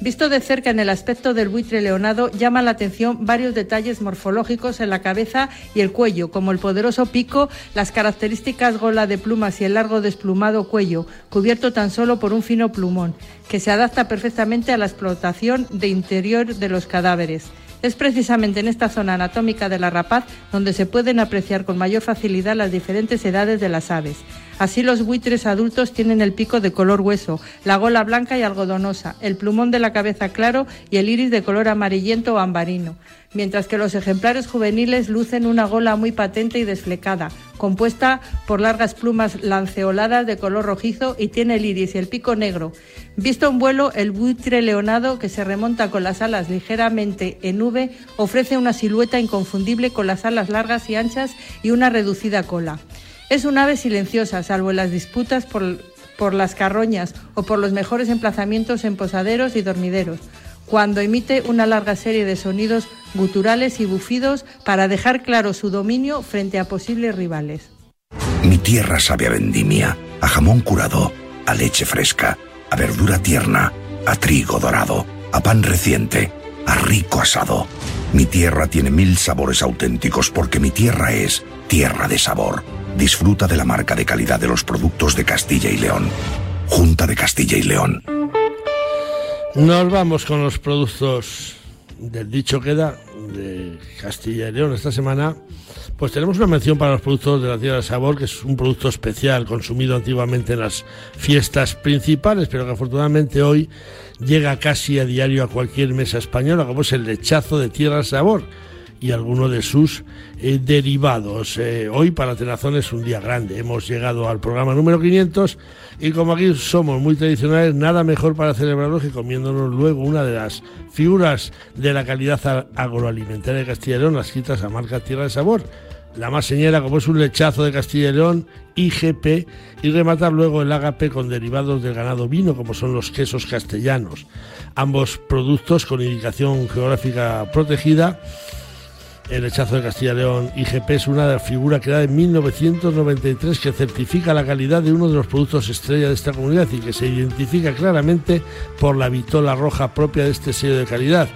Visto de cerca en el aspecto del buitre leonado, llama la atención varios detalles morfológicos en la cabeza y el cuello, como el poderoso pico, las características gola de plumas y el largo desplumado cuello, cubierto tan solo por un fino plumón, que se adapta perfectamente a la explotación de interior de los cadáveres. Es precisamente en esta zona anatómica de la rapaz donde se pueden apreciar con mayor facilidad las diferentes edades de las aves. Así los buitres adultos tienen el pico de color hueso, la gola blanca y algodonosa, el plumón de la cabeza claro y el iris de color amarillento o ambarino, mientras que los ejemplares juveniles lucen una gola muy patente y desflecada, compuesta por largas plumas lanceoladas de color rojizo y tiene el iris y el pico negro. Visto en vuelo, el buitre leonado, que se remonta con las alas ligeramente en V, ofrece una silueta inconfundible con las alas largas y anchas y una reducida cola. Es un ave silenciosa, salvo en las disputas por, por las carroñas o por los mejores emplazamientos en posaderos y dormideros, cuando emite una larga serie de sonidos guturales y bufidos para dejar claro su dominio frente a posibles rivales. Mi tierra sabe a vendimia, a jamón curado, a leche fresca, a verdura tierna, a trigo dorado, a pan reciente, a rico asado. Mi tierra tiene mil sabores auténticos porque mi tierra es tierra de sabor. Disfruta de la marca de calidad de los productos de Castilla y León. Junta de Castilla y León. Nos vamos con los productos del dicho queda de Castilla y León esta semana. Pues tenemos una mención para los productos de la Tierra de Sabor, que es un producto especial consumido antiguamente en las fiestas principales, pero que afortunadamente hoy llega casi a diario a cualquier mesa española, como es el lechazo de Tierra Sabor y alguno de sus eh, derivados. Eh, hoy para Tenazón es un día grande. Hemos llegado al programa número 500 y como aquí somos muy tradicionales, nada mejor para celebrarlo que comiéndonos luego una de las figuras de la calidad agroalimentaria de Castilla y León, las quitas a marca Tierra de Sabor. La más señera como es un lechazo de Castilla y León, IGP, y rematar luego el ágape con derivados del ganado vino, como son los quesos castellanos. Ambos productos con indicación geográfica protegida el rechazo de Castilla y León. IGP es una figuras creada en 1993 que certifica la calidad de uno de los productos estrella de esta comunidad y que se identifica claramente por la vitola roja propia de este sello de calidad,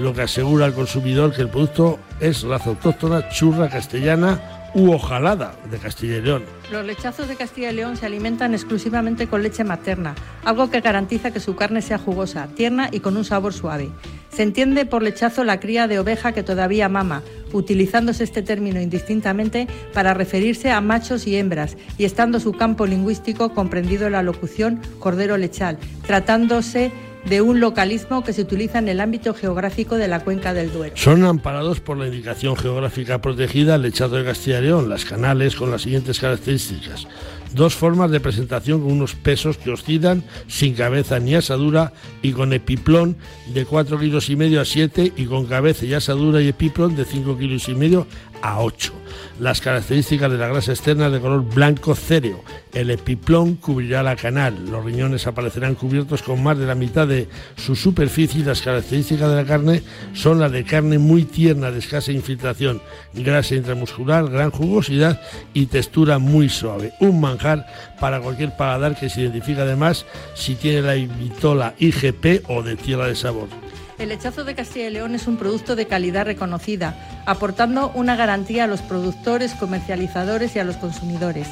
lo que asegura al consumidor que el producto es raza autóctona, churra castellana u ojalada de Castilla y León. Los lechazos de Castilla y León se alimentan exclusivamente con leche materna, algo que garantiza que su carne sea jugosa, tierna y con un sabor suave. Se entiende por lechazo la cría de oveja que todavía mama, utilizándose este término indistintamente para referirse a machos y hembras, y estando su campo lingüístico comprendido en la locución cordero lechal, tratándose de un localismo que se utiliza en el ámbito geográfico de la cuenca del Duero. Son amparados por la indicación geográfica protegida lechado de Castilla y León, las canales con las siguientes características. Dos formas de presentación con unos pesos que oscilan, sin cabeza ni asadura y con epiplón de 4 kilos y medio a 7 y con cabeza y asadura y epiplón de 5 kilos y medio a 8. Las características de la grasa externa de color blanco céreo. El epiplón cubrirá la canal. Los riñones aparecerán cubiertos con más de la mitad de su superficie y las características de la carne son las de carne muy tierna, de escasa infiltración, grasa intramuscular, gran jugosidad y textura muy suave. Un manjar para cualquier paladar que se identifica además si tiene la vitola IGP o de tierra de sabor. El lechazo de Castilla y León es un producto de calidad reconocida, aportando una garantía a los productores, comercializadores y a los consumidores.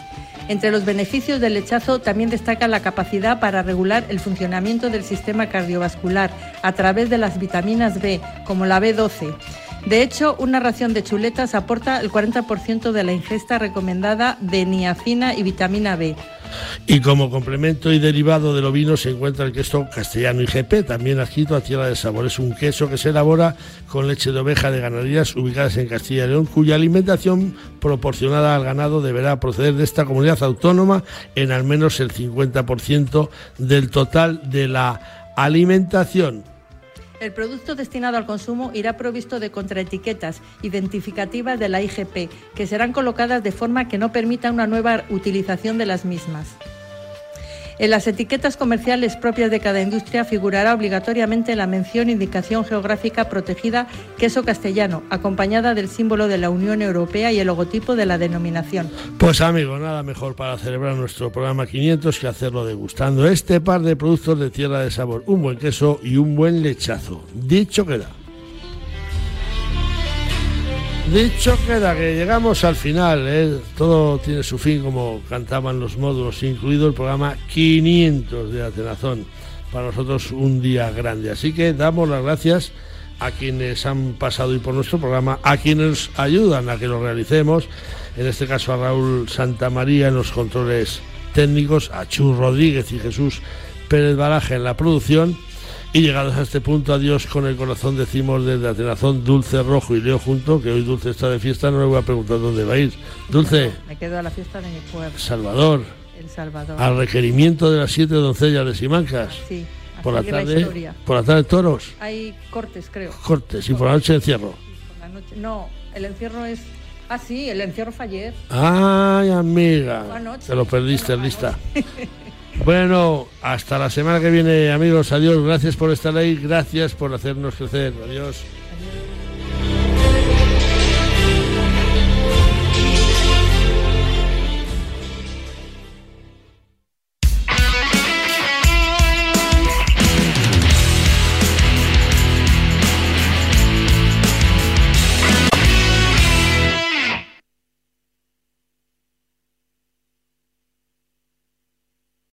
Entre los beneficios del lechazo también destaca la capacidad para regular el funcionamiento del sistema cardiovascular a través de las vitaminas B, como la B12. De hecho, una ración de chuletas aporta el 40% de la ingesta recomendada de niacina y vitamina B. Y como complemento y derivado del ovino se encuentra el queso castellano IGP, también adscrito a Tierra de Sabor. Es un queso que se elabora con leche de oveja de ganaderías ubicadas en Castilla y León, cuya alimentación proporcionada al ganado deberá proceder de esta comunidad autónoma en al menos el 50% del total de la alimentación. El producto destinado al consumo irá provisto de contraetiquetas identificativas de la IGP, que serán colocadas de forma que no permita una nueva utilización de las mismas. En las etiquetas comerciales propias de cada industria figurará obligatoriamente la mención indicación geográfica protegida queso castellano, acompañada del símbolo de la Unión Europea y el logotipo de la denominación. Pues amigo, nada mejor para celebrar nuestro programa 500 que hacerlo degustando este par de productos de tierra de sabor, un buen queso y un buen lechazo. Dicho queda. Dicho queda que llegamos al final, ¿eh? todo tiene su fin como cantaban los módulos, incluido el programa 500 de Atenazón. Para nosotros un día grande. Así que damos las gracias a quienes han pasado y por nuestro programa, a quienes ayudan a que lo realicemos, en este caso a Raúl Santamaría en los controles técnicos, a Chu Rodríguez y Jesús Pérez Baraja en la producción y llegados a este punto, adiós con el corazón, decimos desde Atenazón, Dulce Rojo y Leo junto, que hoy Dulce está de fiesta, no le voy a preguntar dónde va a ir. Dulce. Me quedo a la fiesta de mi pueblo. Salvador. El Salvador. Al requerimiento de las siete doncellas de Simancas. Sí. Por la tarde. Por la tarde toros. Hay cortes, creo. Cortes. Y por la noche encierro. Por la noche, no, el encierro es Ah, sí, el encierro fue ayer. Ay, amiga. Te lo perdiste, lista. bueno, hasta la semana que viene, amigos. Adiós. Gracias por estar ahí. Gracias por hacernos crecer. Adiós.